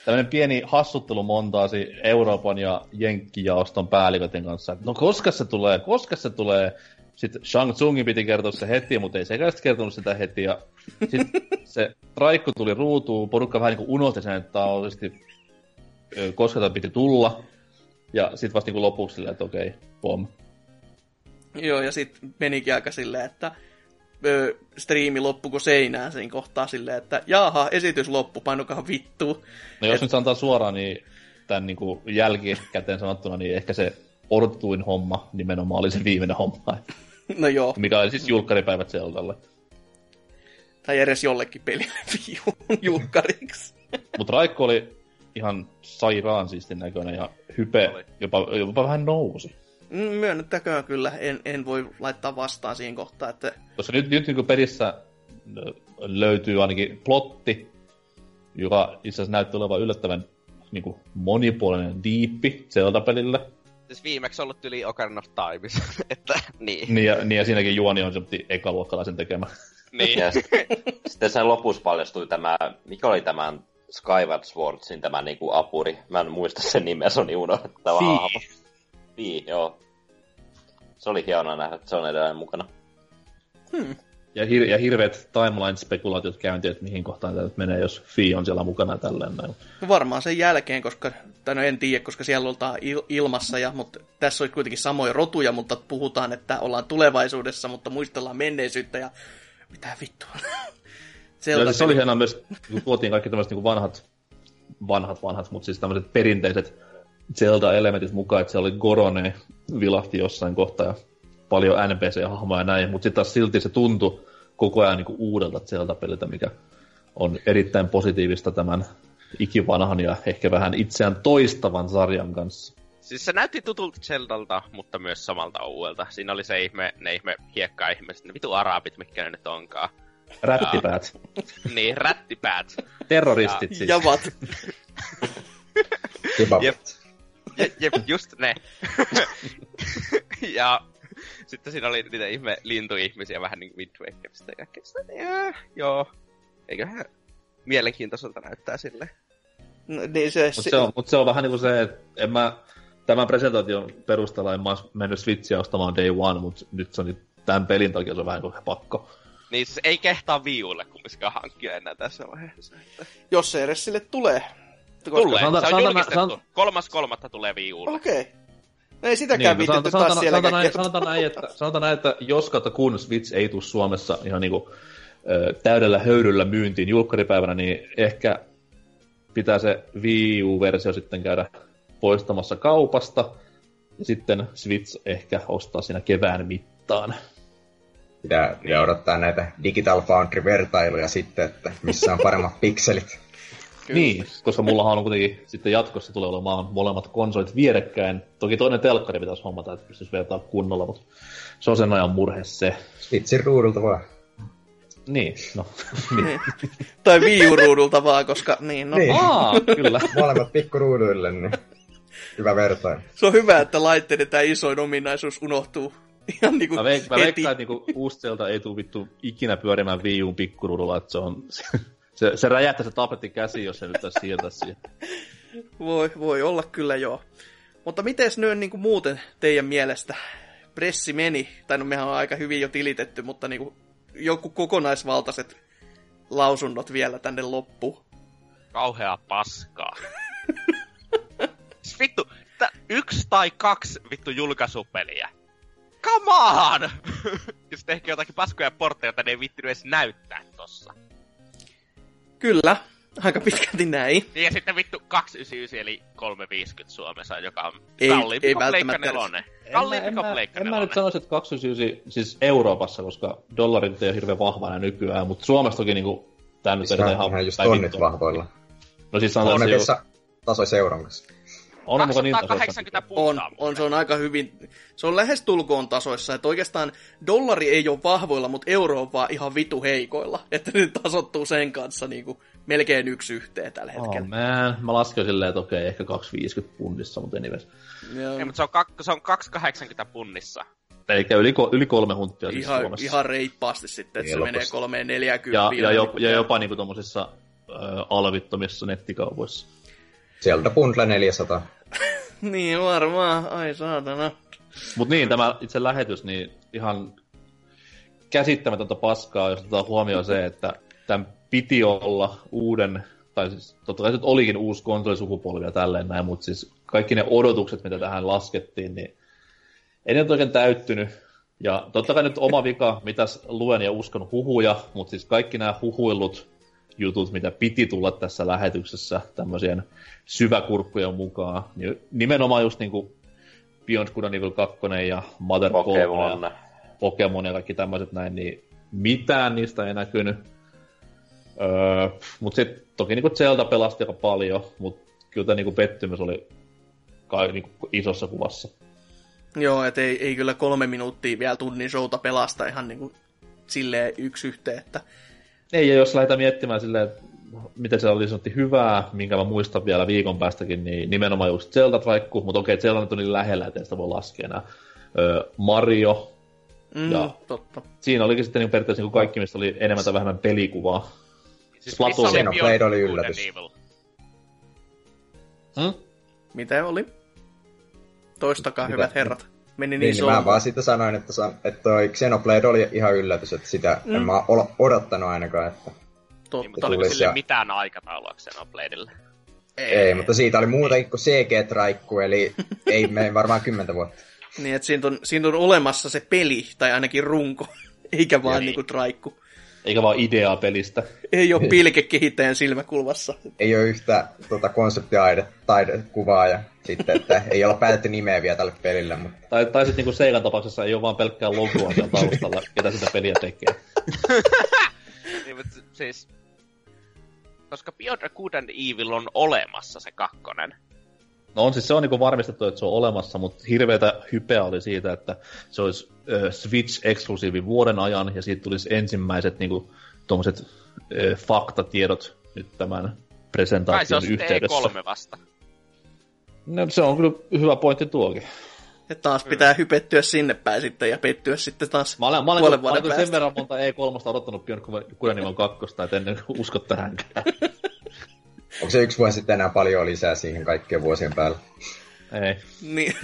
tämmöinen pieni hassuttelumontaasi Euroopan ja Jenkkijaoston päälliköiden kanssa. No koska se tulee, koska se tulee. Sitten Shang Tsungin piti kertoa se heti, mutta ei sekään sitten kertonut sitä heti. Ja sitten se Raikku tuli ruutuun, porukka vähän niin kuin unohti sen, että tämä olisi koska tämä piti tulla. Ja sitten vasta niin lopuksi silleen, että okei, pom. Joo, ja sitten menikin aika silleen, että ö, striimi loppuko seinään siinä kohtaa silleen, että jaha, esitys loppu, painokaa vittu. No jos Et... nyt sanotaan suoraan, niin tämän niin kuin jälkikäteen sanottuna, niin ehkä se odotuin homma nimenomaan oli se viimeinen homma. No joo. Mikä oli siis julkkaripäivät Zeldalle. Tai edes jollekin pelille [LAUGHS] julkkariksi. Mutta Raikko oli ihan sairaan siistin näköinen ja hype jopa, jopa vähän nousi. Myönnettäköön kyllä, en, en voi laittaa vastaan siihen kohtaan. Että... Koska nyt, nyt niin perissä löytyy ainakin plotti, joka itse asiassa näyttää olevan yllättävän niin kuin monipuolinen diippi Zelda-pelille. Siis viimeksi ollut yli Ocarina of Time, [LAUGHS] että niin. Niin ja, niin ja siinäkin juoni on semmoinen ekaluokkalaisen tekemä. [LAUGHS] Niin. Ja sitten sen lopussa paljastui tämä, mikä oli tämän Skyward Swordsin tämä niinku apuri. Mä en muista sen nimeä, se on niin unohdettava hahmo. Fii, joo. Se oli hienoa nähdä, että se on edelleen mukana. Hmm. Ja, hir- ja hirveät timeline-spekulaatiot käynti, että mihin kohtaan tämä menee, jos Fi on siellä mukana tälleen näin. No varmaan sen jälkeen, koska, tai no en tiedä, koska siellä oltaan il- ilmassa, ja, mutta tässä on kuitenkin samoja rotuja, mutta puhutaan, että ollaan tulevaisuudessa, mutta muistellaan menneisyyttä, ja mitä vittua. [LAUGHS] Zelda siis se oli hienoa myös, kun tuotiin kaikki tämmöiset niin vanhat, vanhat, vanhat, mutta siis tämmöiset perinteiset Zelda-elementit mukaan, että se oli Gorone vilahti jossain kohtaa ja paljon NPC-hahmoja ja näin, mutta sitten taas silti se tuntui koko ajan niin kuin uudelta Zelda-peliltä, mikä on erittäin positiivista tämän ikivanhan ja ehkä vähän itseään toistavan sarjan kanssa. Siis se näytti tutulta Zeldalta, mutta myös samalta uudelta. Siinä oli se ihme, ne ihme hiekka-ihmiset, ne vitu arabit, mitkä ne nyt onkaan. Rättipäät. [LAUGHS] niin, rättipäät. Terroristit ja, siis. Javat. [LAUGHS] jep, [LAUGHS] jep, just ne. ja sitten siinä oli niitä ihme lintuihmisiä vähän niin Wind Wakerista ja ja, joo. Eiköhän mielenkiintoiselta näyttää sille. No, niin se, Mutta se, on, mut se on vähän niin kuin se, että en mä tämän presentaation perusteella en mä mennyt Switchia ostamaan day one, mutta nyt se on tämän pelin takia se on vähän kuin pakko. Niin se ei kehtaa viulle kumminkaan hankkia enää tässä vaiheessa. Että... Jos se edes sille tulee. Koska... Tulee, sanota, se on julkistettu. Sanota, Kolmas kolmatta tulee viulle. Okei. Okay. No ei sitäkään niin, viitetty no, taas siellä sanotaan, näin, sanotaan, näin, että, sanotaan näin, että jos kautta kun Switch ei tule Suomessa ihan niinku ö, täydellä höyryllä myyntiin julkkaripäivänä, niin ehkä pitää se Wii U-versio sitten käydä poistamassa kaupasta. Ja sitten Switch ehkä ostaa siinä kevään mittaan. Pitää, pitää odottaa näitä Digital Foundry-vertailuja sitten, että missä on paremmat pikselit. Niin, koska mullahan on kuitenkin sitten jatkossa tulee olemaan molemmat konsolit vierekkäin. Toki toinen telkkari pitäisi hommata, että pystyisi vertaa kunnolla, mutta se on sen ajan murhe se. Switchin ruudulta vaan. Niin, no. [LAUGHS] niin. tai Wii ruudulta vaan, koska niin, no. Niin. Aa, kyllä. [LAUGHS] Molemmat pikkuruuduille, niin hyvä vertain. Se on hyvä, että laitteiden tämä isoin ominaisuus unohtuu ihan niinku mä, veik- mä veikkaan, että niinku Uustelta ei tule vittu ikinä pyörimään Wii Uun pikkuruudulla, että se on... Se, se räjähtää se tapetti käsi, jos se nyt tässä siirtää siihen. [LAUGHS] Voi, voi olla kyllä joo. Mutta miten nyt niin kuin muuten teidän mielestä pressi meni? Tai no mehän on aika hyvin jo tilitetty, mutta niin kuin joku kokonaisvaltaiset lausunnot vielä tänne loppuun. Kauhea paskaa. Siis vittu, yksi tai kaksi vittu julkaisupeliä come on! [LAUGHS] ja sitten ehkä jotakin paskoja portteja, joita ne ei vittinyt edes näyttää tossa. Kyllä, aika pitkälti näin. Ja sitten vittu 299 eli 350 Suomessa, joka on ei, kalliimpi ei kuin Pleikka 4. Kalliimpi kuin Pleikka 4. En mä nyt sanoisi, että 299 siis Euroopassa, koska dollarit ei ole hirveän vahvana nykyään, mutta Suomessa toki niinku tää nyt on ihan, ihan just tonnit vahvoilla. No siis sanotaan, se tasois euron kanssa. On 280 niin on, on, se on aika hyvin, se on lähes tulkoon tasoissa, että oikeastaan dollari ei ole vahvoilla, mutta euro on vaan ihan vitu heikoilla, että nyt tasottuu sen kanssa niin kuin melkein yksi yhteen tällä oh, hetkellä. Oh man, mä lasken silleen, että okei, ehkä 250 punnissa, mutta anyways. Ei, mutta se on, kak, se on 280 punnissa. Eikä yli, yli kolme hunttia siis ihan, Suomessa. Ihan reippaasti sitten, että se menee kolmeen neljäkymmentä. Ja, ja, jopa, ja jopa niinku tommosissa äh, alvittomissa nettikaupoissa. Sieltä Bundle 400. [LAUGHS] niin varmaan, ai saatana. Mut niin, tämä itse lähetys, niin ihan käsittämätöntä paskaa, jos otetaan huomioon se, että tämän piti olla uuden, tai siis totta kai se olikin uusi konsolisukupolvi ja tälleen näin, mutta siis kaikki ne odotukset, mitä tähän laskettiin, niin ei ne oikein täyttynyt. Ja totta kai nyt oma vika, mitäs luen ja uskon huhuja, mutta siis kaikki nämä huhuillut jutut, mitä piti tulla tässä lähetyksessä tämmöisien syväkurkkujen mukaan, niin nimenomaan just niinku Beyond Good and Evil 2 ja Mother Pokemon. ja Pokemon ja kaikki tämmöiset näin, niin mitään niistä ei näkynyt. Öö, mutta sitten toki niinku Zelda pelasti aika paljon, mutta kyllä tämä niinku pettymys oli kai niinku isossa kuvassa. Joo, et ei, ei kyllä kolme minuuttia vielä tunnin showta pelasta ihan niinku silleen yksi yhteen, että... Ei, ja jos lähdetään miettimään silleen, miten se oli sanottu hyvää, minkä mä muistan vielä viikon päästäkin, niin nimenomaan just Zelda traikku, mutta okei, Zelda nyt on niin lähellä, että sitä voi laskea enää. Öö, Mario, mm, ja totta. siinä olikin sitten niin periaatteessa niin kaikki, mistä oli enemmän tai vähemmän pelikuvaa. Siis Splatoon. Xenoblade oli yllätys. Hmm? Mitä oli? Toistakaa, Mitä? hyvät herrat. Meni niin, niin, niin mä vaan siitä sanoin, että, että toi Xenoblade oli ihan yllätys, että sitä mm. en mä odottanut ainakaan, että... Totta. Niin, mutta oliko sille ja... mitään aikataulua Xenobladeille? Ei. ei, mutta siitä oli muutakin kuin CG-traikku, eli [LAUGHS] ei mene varmaan kymmentä vuotta. Niin, että siinä on, siinä on olemassa se peli, tai ainakin runko, [LAUGHS] eikä vaan niin. niinku traikku. Eikä vaan ideaa pelistä. Ei ole pilke kehittäjän silmäkulmassa. Ei ole yhtä tuota, konseptiaidekuvaa ja sitten, että ei olla päätetty nimeä vielä tälle pelille. Mutta... Tai, tai sitten niin Seikan tapauksessa ei ole vaan pelkkää logoa siellä taustalla, ketä sitä peliä tekee. [LAUGHS] niin, mutta siis... Koska Beyond Good and Evil on olemassa se kakkonen, No on siis se on niin varmistettu, että se on olemassa, mutta hirveätä hypeä oli siitä, että se olisi äh, Switch-eksklusiivi vuoden ajan, ja siitä tulisi ensimmäiset niin tuommoiset äh, faktatiedot nyt tämän presentaation Kai se yhteydessä. E3 vasta. No, se on kyllä hyvä pointti tuokin. Ja taas pitää hypettyä sinne päin sitten ja pettyä sitten taas Mä olen, mä olen, mä olen sen verran monta E3 odottanut Björn Kudanivan kakkosta, että en usko tähänkään. [LAUGHS] Onko se yksi vuosi sitten enää paljon lisää siihen kaikkien vuosien päälle? Ei. Niin.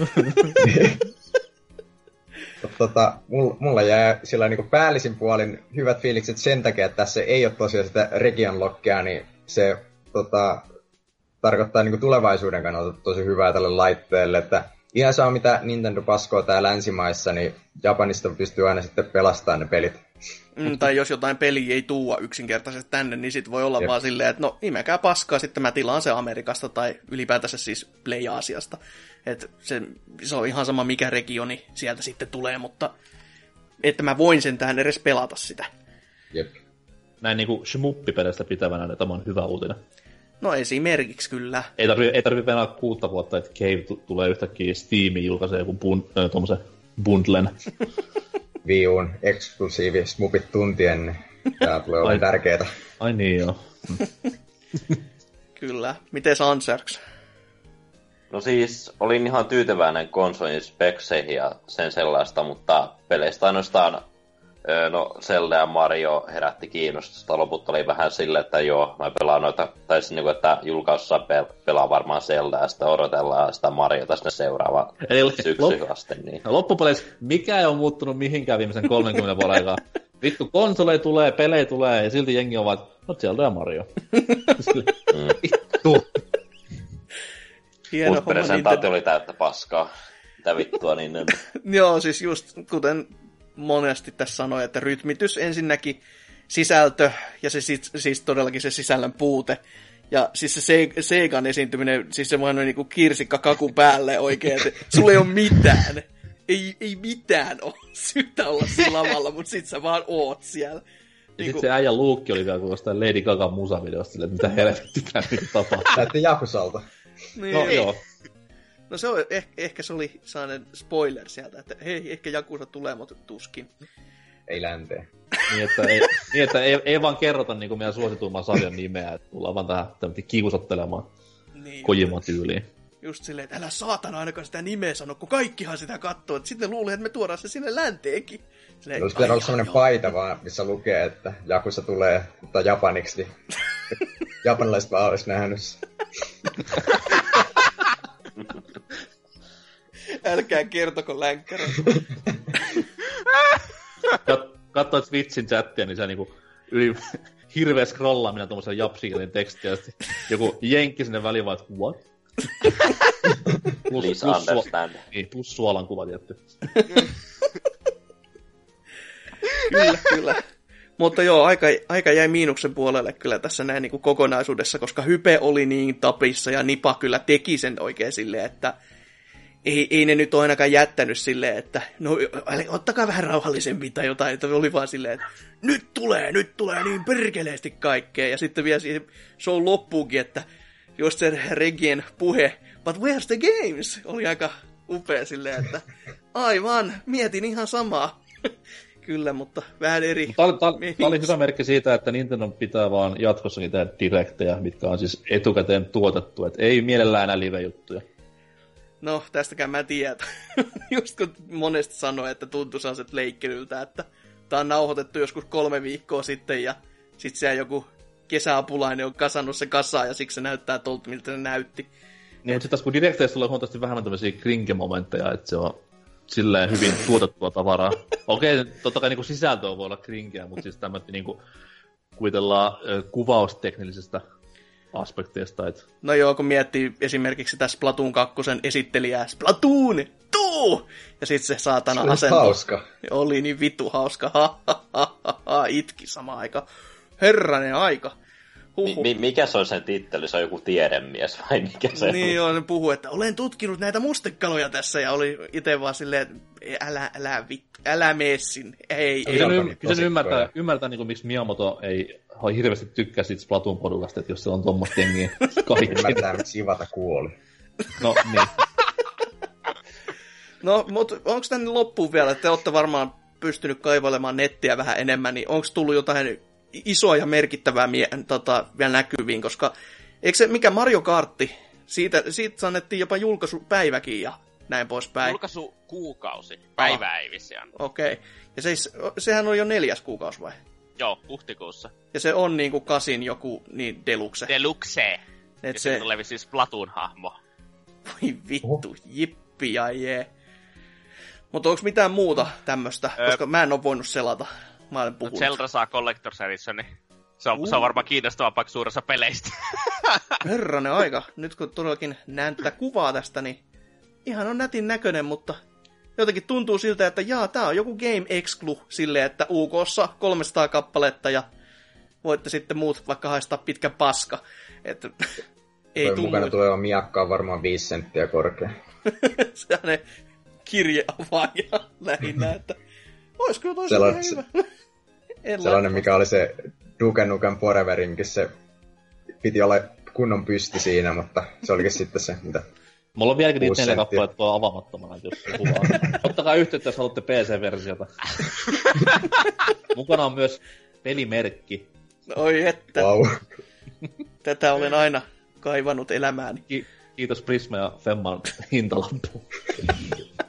[LAUGHS] tota, mulla, mulla jää sillä niin päällisin puolin hyvät fiilikset sen takia, että tässä ei ole tosiaan sitä region lockia, niin se tota, tarkoittaa niin tulevaisuuden kannalta tosi hyvää tälle laitteelle, että ihan saa mitä Nintendo paskoo tää länsimaissa, niin Japanista pystyy aina sitten pelastamaan ne pelit. Mm, tai jos jotain peliä ei tuua yksinkertaisesti tänne, niin sit voi olla Jep. vaan silleen, että no imekää paskaa, sitten mä tilaan se Amerikasta tai ylipäätänsä siis Play-Aasiasta. Et se, se on ihan sama mikä regioni sieltä sitten tulee, mutta että mä voin sen tähän edes pelata sitä. Jep. Näin niinku shmuppipeleistä pitävänä, että tämä on hyvä uutinen. No esimerkiksi kyllä. Ei tarvi, ei tarvi venää kuutta vuotta, että Cave t- tulee yhtäkkiä Steamiin julkaisee joku bun, äh, bundlen. [LAUGHS] Viun eksklusiivi smupit tuntien, niin tää tulee olemaan tärkeetä. Ai niin joo. kyllä. Miten Ansarks? No siis, olin ihan tyytyväinen konsolin spekseihin ja sen sellaista, mutta peleistä ainoastaan no Zelda ja Mario herätti kiinnostusta. Loput oli vähän sille, että joo, mä pelaan noita, tai siis niin että julkaisussa pe- pelaa varmaan Zelda ja sitten odotellaan sitä Mariota sinne seuraava Eli syksy lop- asti. Niin. No, loppupeleissä mikä ei ole muuttunut mihinkään viimeisen 30 vuoden aikaa. [LAUGHS] Vittu, konsoleja tulee, pelejä tulee ja silti jengi on vaan, no Zelda ja Mario. mm. Vittu. Hieno presentaatio oli täyttä paskaa. Mitä vittua niin [LAUGHS] Joo, siis just kuten monesti tässä sanoi, että rytmitys ensinnäkin, sisältö ja se siis, siis todellakin se sisällön puute. Ja siis se Seikan esiintyminen, siis se vaan niinku kirsikka kaku päälle oikein, että sulla ei ole mitään. Ei, ei mitään ole syytä olla sillä lavalla, mutta sit sä vaan oot siellä. Ja niin sit se äijä Luukki oli vielä kuulostaa Lady Gaga musavideosta että mitä helvetti tää tapahtuu. Näytti Jakusalta. Niin. No joo. No se on, ehkä, ehkä se oli sellainen spoiler sieltä, että hei, ehkä Jakusa tulee, mutta tuskin. Ei länteen. niin, että, ei, niin, että ei, ei vaan kerrota niin kuin meidän suosituimman sarjan nimeä, että tullaan vaan tähän kiusottelemaan niin. Kojiman tyyliin. Just silleen, että älä saatana ainakaan sitä nimeä sano, kun kaikkihan sitä katsoo. Että sitten luulee, että me tuodaan se sinne länteenkin. Silleen, Olisi pitänyt olla sellainen paita vaan, missä lukee, että Jakusa tulee mutta japaniksi, niin [LAUGHS] japanilaiset vaan olisi nähnyt [LAUGHS] [LAUGHS] Älkää kertoko länkkärä. [LAUGHS] Kat, katsoit Twitchin chattia, niin se niinku yli [LAUGHS] hirveä scrollaaminen tuommoisen japsikelin tekstiä, ja joku jenkki sinne väliin vaan, että what? plus, Please plus, understand. Su- niin, plus suolan kuva tietty. kyllä, kyllä. Mutta joo, aika, aika jäi miinuksen puolelle kyllä tässä näin niin kuin kokonaisuudessa, koska hype oli niin tapissa ja Nipa kyllä teki sen oikein silleen, että ei, ei ne nyt ole ainakaan jättänyt silleen, että no ottakaa vähän rauhallisempi tai jotain, että oli vaan silleen, että nyt tulee, nyt tulee niin perkeleesti kaikkea. Ja sitten vielä siihen show loppuukin, että jos se Regien puhe, but where's the games, oli aika upea silleen, että aivan, mietin ihan samaa. [LAUGHS] Kyllä, mutta vähän eri. Tämä oli, tämä oli hyvä merkki siitä, että Nintendo pitää vaan jatkossakin tehdä direktejä, mitkä on siis etukäteen tuotettu. Että ei mielellään enää live-juttuja. No, tästäkään mä tiedän. [LAUGHS] Just kun monesti sanoi, että tuntuu sellaiset leikkelyltä, että tää on nauhoitettu joskus kolme viikkoa sitten ja sit siellä joku kesäapulainen on kasannut se kasaan ja siksi se näyttää tolta, miltä se näytti. Niin, mutta sitten taas kun direkteistä tulee huomattavasti vähemmän tämmöisiä krinke-momentteja, että se on silleen hyvin [LAUGHS] tuotettua tavaraa. Okei, okay, totta kai niin kuin sisältöä voi olla krinkeä, mutta siis tämmöinen niin kuin, kuvitellaan kuvausteknillisestä aspekteista. Että... No joo, kun miettii esimerkiksi tässä Splatoon 2 esittelijää, Splatoon, tuu! Ja sitten se saatana se asento. hauska. Oli niin vitu hauska, ha, ha, ha, ha, ha, itki sama aika. Herranen aika. Mi- mi- mikä se on sen tittely? Se on joku tiedemies vai mikä se niin on? Niin puhuu, että olen tutkinut näitä mustekaloja tässä ja oli itse vaan silleen, että älä, älä, vittu, älä meessin. Ei, ei. Kyllä sen ymmärtää, ymmärtää niin kuin, miksi Miyamoto ei hirveästi tykkää siitä Splatoon porukasta, että jos se on tuommoista jengiä [LAUGHS] kaikki. Ymmärtää, miksi Ivata kuoli. No niin. no, mutta onko tänne loppuun vielä, että te olette varmaan pystynyt kaivailemaan nettiä vähän enemmän, niin onko tullut jotain isoa ja merkittävää mie- tota, vielä näkyviin, koska eikö se, mikä Mario Kartti, siitä, siitä annettiin jopa julkaisupäiväkin ja näin poispäin. Julkaisu kuukausi, päivä ei Okei, okay. ja se, sehän on jo neljäs kuukausi vai? Joo, huhtikuussa. Ja se on niinku kasin joku niin deluxe. Deluxe. Et ja se tulee siis Platoon hahmo. Voi vittu, oh. jippi ja jee. Mutta onko mitään muuta tämmöstä, öö, koska mä en oo voinut selata. Mä olen puhunut. No Zelda saa Collector's Edition, niin se on, uh. se on varmaan paikka suuressa peleistä. [LAUGHS] Herranen aika. Nyt kun todellakin näen tätä kuvaa tästä, niin ihan on nätin näköinen, mutta jotenkin tuntuu siltä, että jaa, tää on joku Game Exclu silleen, että UKssa 300 kappaletta ja voitte sitten muut vaikka haistaa pitkä paska. Että [LAUGHS] ei tunnu. mukana tuleva miakka on varmaan 5 senttiä korkea. [LAUGHS] Sellainen kirjeavaaja lähinnä, että olisiko tosi Sella- hyvä. [LAUGHS] sellainen, mikä oli se Duke Nukem Foreverinkin, se piti olla kunnon pysti siinä, mutta se olikin [LAUGHS] sitten se, mitä Mulla on vieläkin niitä neljä kappaletta tuolla avaamattomana, jos kuvaa. Ottakaa yhteyttä, jos haluatte PC-versiota. [LAUGHS] Mukana on myös pelimerkki. Oi että. Wow. Tätä olen aina kaivannut elämääni. Ki- kiitos Prisma ja Femman hintalappu.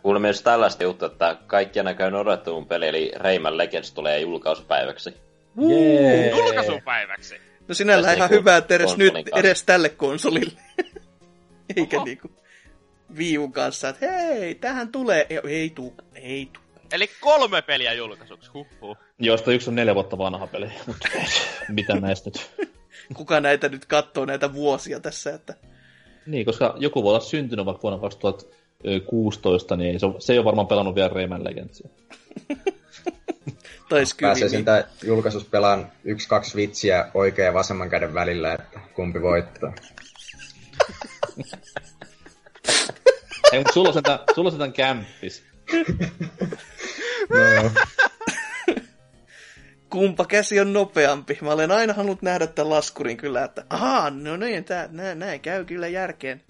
Kuulin myös tällaista juttua, että kaikkia näköön odottamun peli, eli Rayman Legends tulee julkaisupäiväksi. Yeah. Julkaisupäiväksi? No sinällään ihan hyvä, että edes nyt, edes tälle konsolille. [LAUGHS] Eikä Oho. niinku viun kanssa, että hei, tähän tulee. Ei, ei tuu, ei tuu. Eli kolme peliä julkaisuksi, huhhuh. Josta yksi on neljä vuotta vanha peli, [LAUGHS] mutta mitä näistä nyt? [LAUGHS] Kuka näitä nyt katsoo näitä vuosia tässä, että... Niin, koska joku voi olla syntynyt vaikka vuonna 2016, niin se, se ei ole varmaan pelannut vielä Rayman Legendsia. [LAUGHS] tai Pääsee tämän julkaisussa pelaan yksi, kaksi vitsiä oikein ja vasemman käden välillä, että kumpi voittaa. Ei, mutta sulla on sentään, sulla on sentään kämppis. [LAUGHS] no Kumpa käsi on nopeampi? Mä olen aina halunnut nähdä tämän laskurin kyllä, että ahaa, no niin, tää, nää, näin käy kyllä järkeen.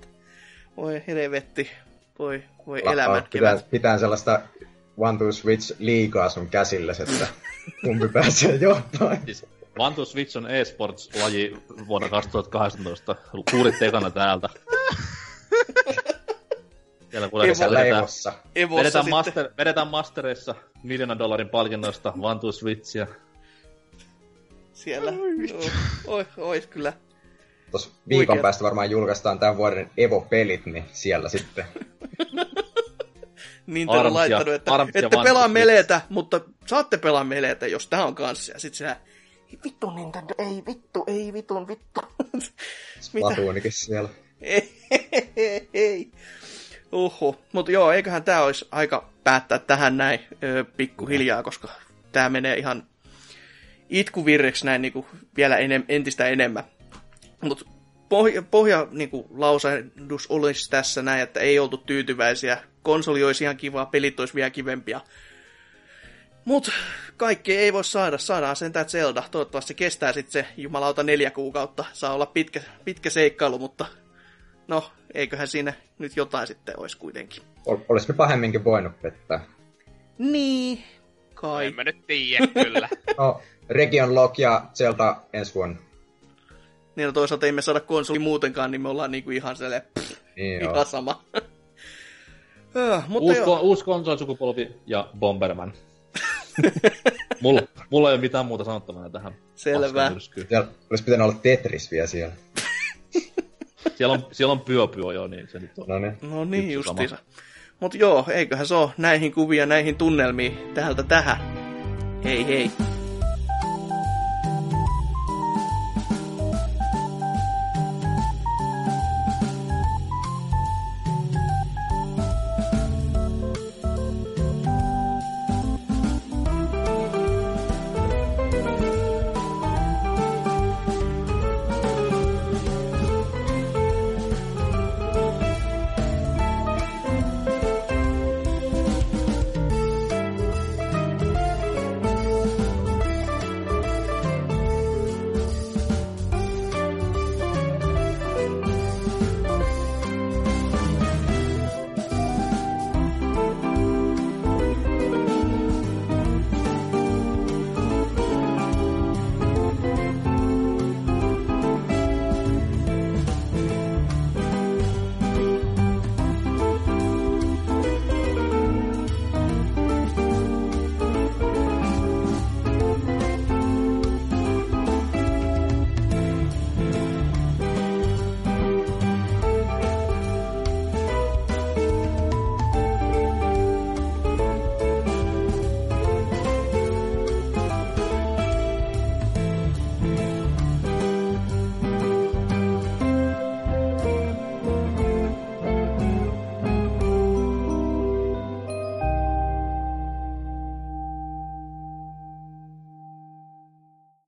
Voi helvetti, voi, voi La, elämän pitää, pitää sellaista One to Switch liikaa sun käsille, että kumpi pääsee johtamaan. Siis One to Switch on eSports-laji vuonna 2018. Kuulit ekana täältä. Siellä kuulee, Evo, vedetään, Evossa vedetään, master, vedetään mastereissa miljoonan dollarin palkinnoista One to Switchia. Siellä. Oi, oi, ois kyllä. tuossa viikon Oikein. päästä varmaan julkaistaan tämän vuoden Evo-pelit, niin siellä sitten. [LAUGHS] Nintendo on laittanut, että, että pelaa meleitä, mutta saatte pelaa meleitä, jos tää on kanssa. Ja sit sä, vittu Nintendo, ei vittu, ei vitun vittu. Splatoonikin siellä. ei, ei, ei. Uhu. Mutta joo, eiköhän tää olisi aika päättää tähän näin ö, pikkuhiljaa, koska tää menee ihan itkuvirreksi näin niinku vielä enem, entistä enemmän. Mutta pohja, pohja niinku, lausahdus olisi tässä näin, että ei oltu tyytyväisiä. Konsoli olisi ihan kiva, pelit olisi vielä kivempia. Mut kaikki ei voi saada. Saadaan sen tää Zelda. Toivottavasti se kestää sitten se jumalauta neljä kuukautta. Saa olla pitkä, pitkä seikkailu, mutta no, eiköhän siinä nyt jotain sitten olisi kuitenkin. Ol, olis me pahemminkin voinut pettää. Niin, kai. En mä nyt tiedä, kyllä. no, Region Lock ja Zelda ensi vuonna. Niin, no toisaalta ei me saada konsoli muutenkaan, niin me ollaan niinku ihan sellainen, niin ihan joo. sama. [LAUGHS] äh, mutta uusi, ko- uusi konsolisukupolvi ja Bomberman. [LAUGHS] mulla, mulla ei ole mitään muuta sanottavaa tähän. Selvä. Siellä olisi pitänyt olla Tetris vielä siellä. [LAUGHS] siellä on, siellä on pyö, pyö jo, niin se nyt on. No niin, no niin justiinsa. Mutta joo, eiköhän se ole näihin kuvia, näihin tunnelmiin täältä tähän. Hei hei.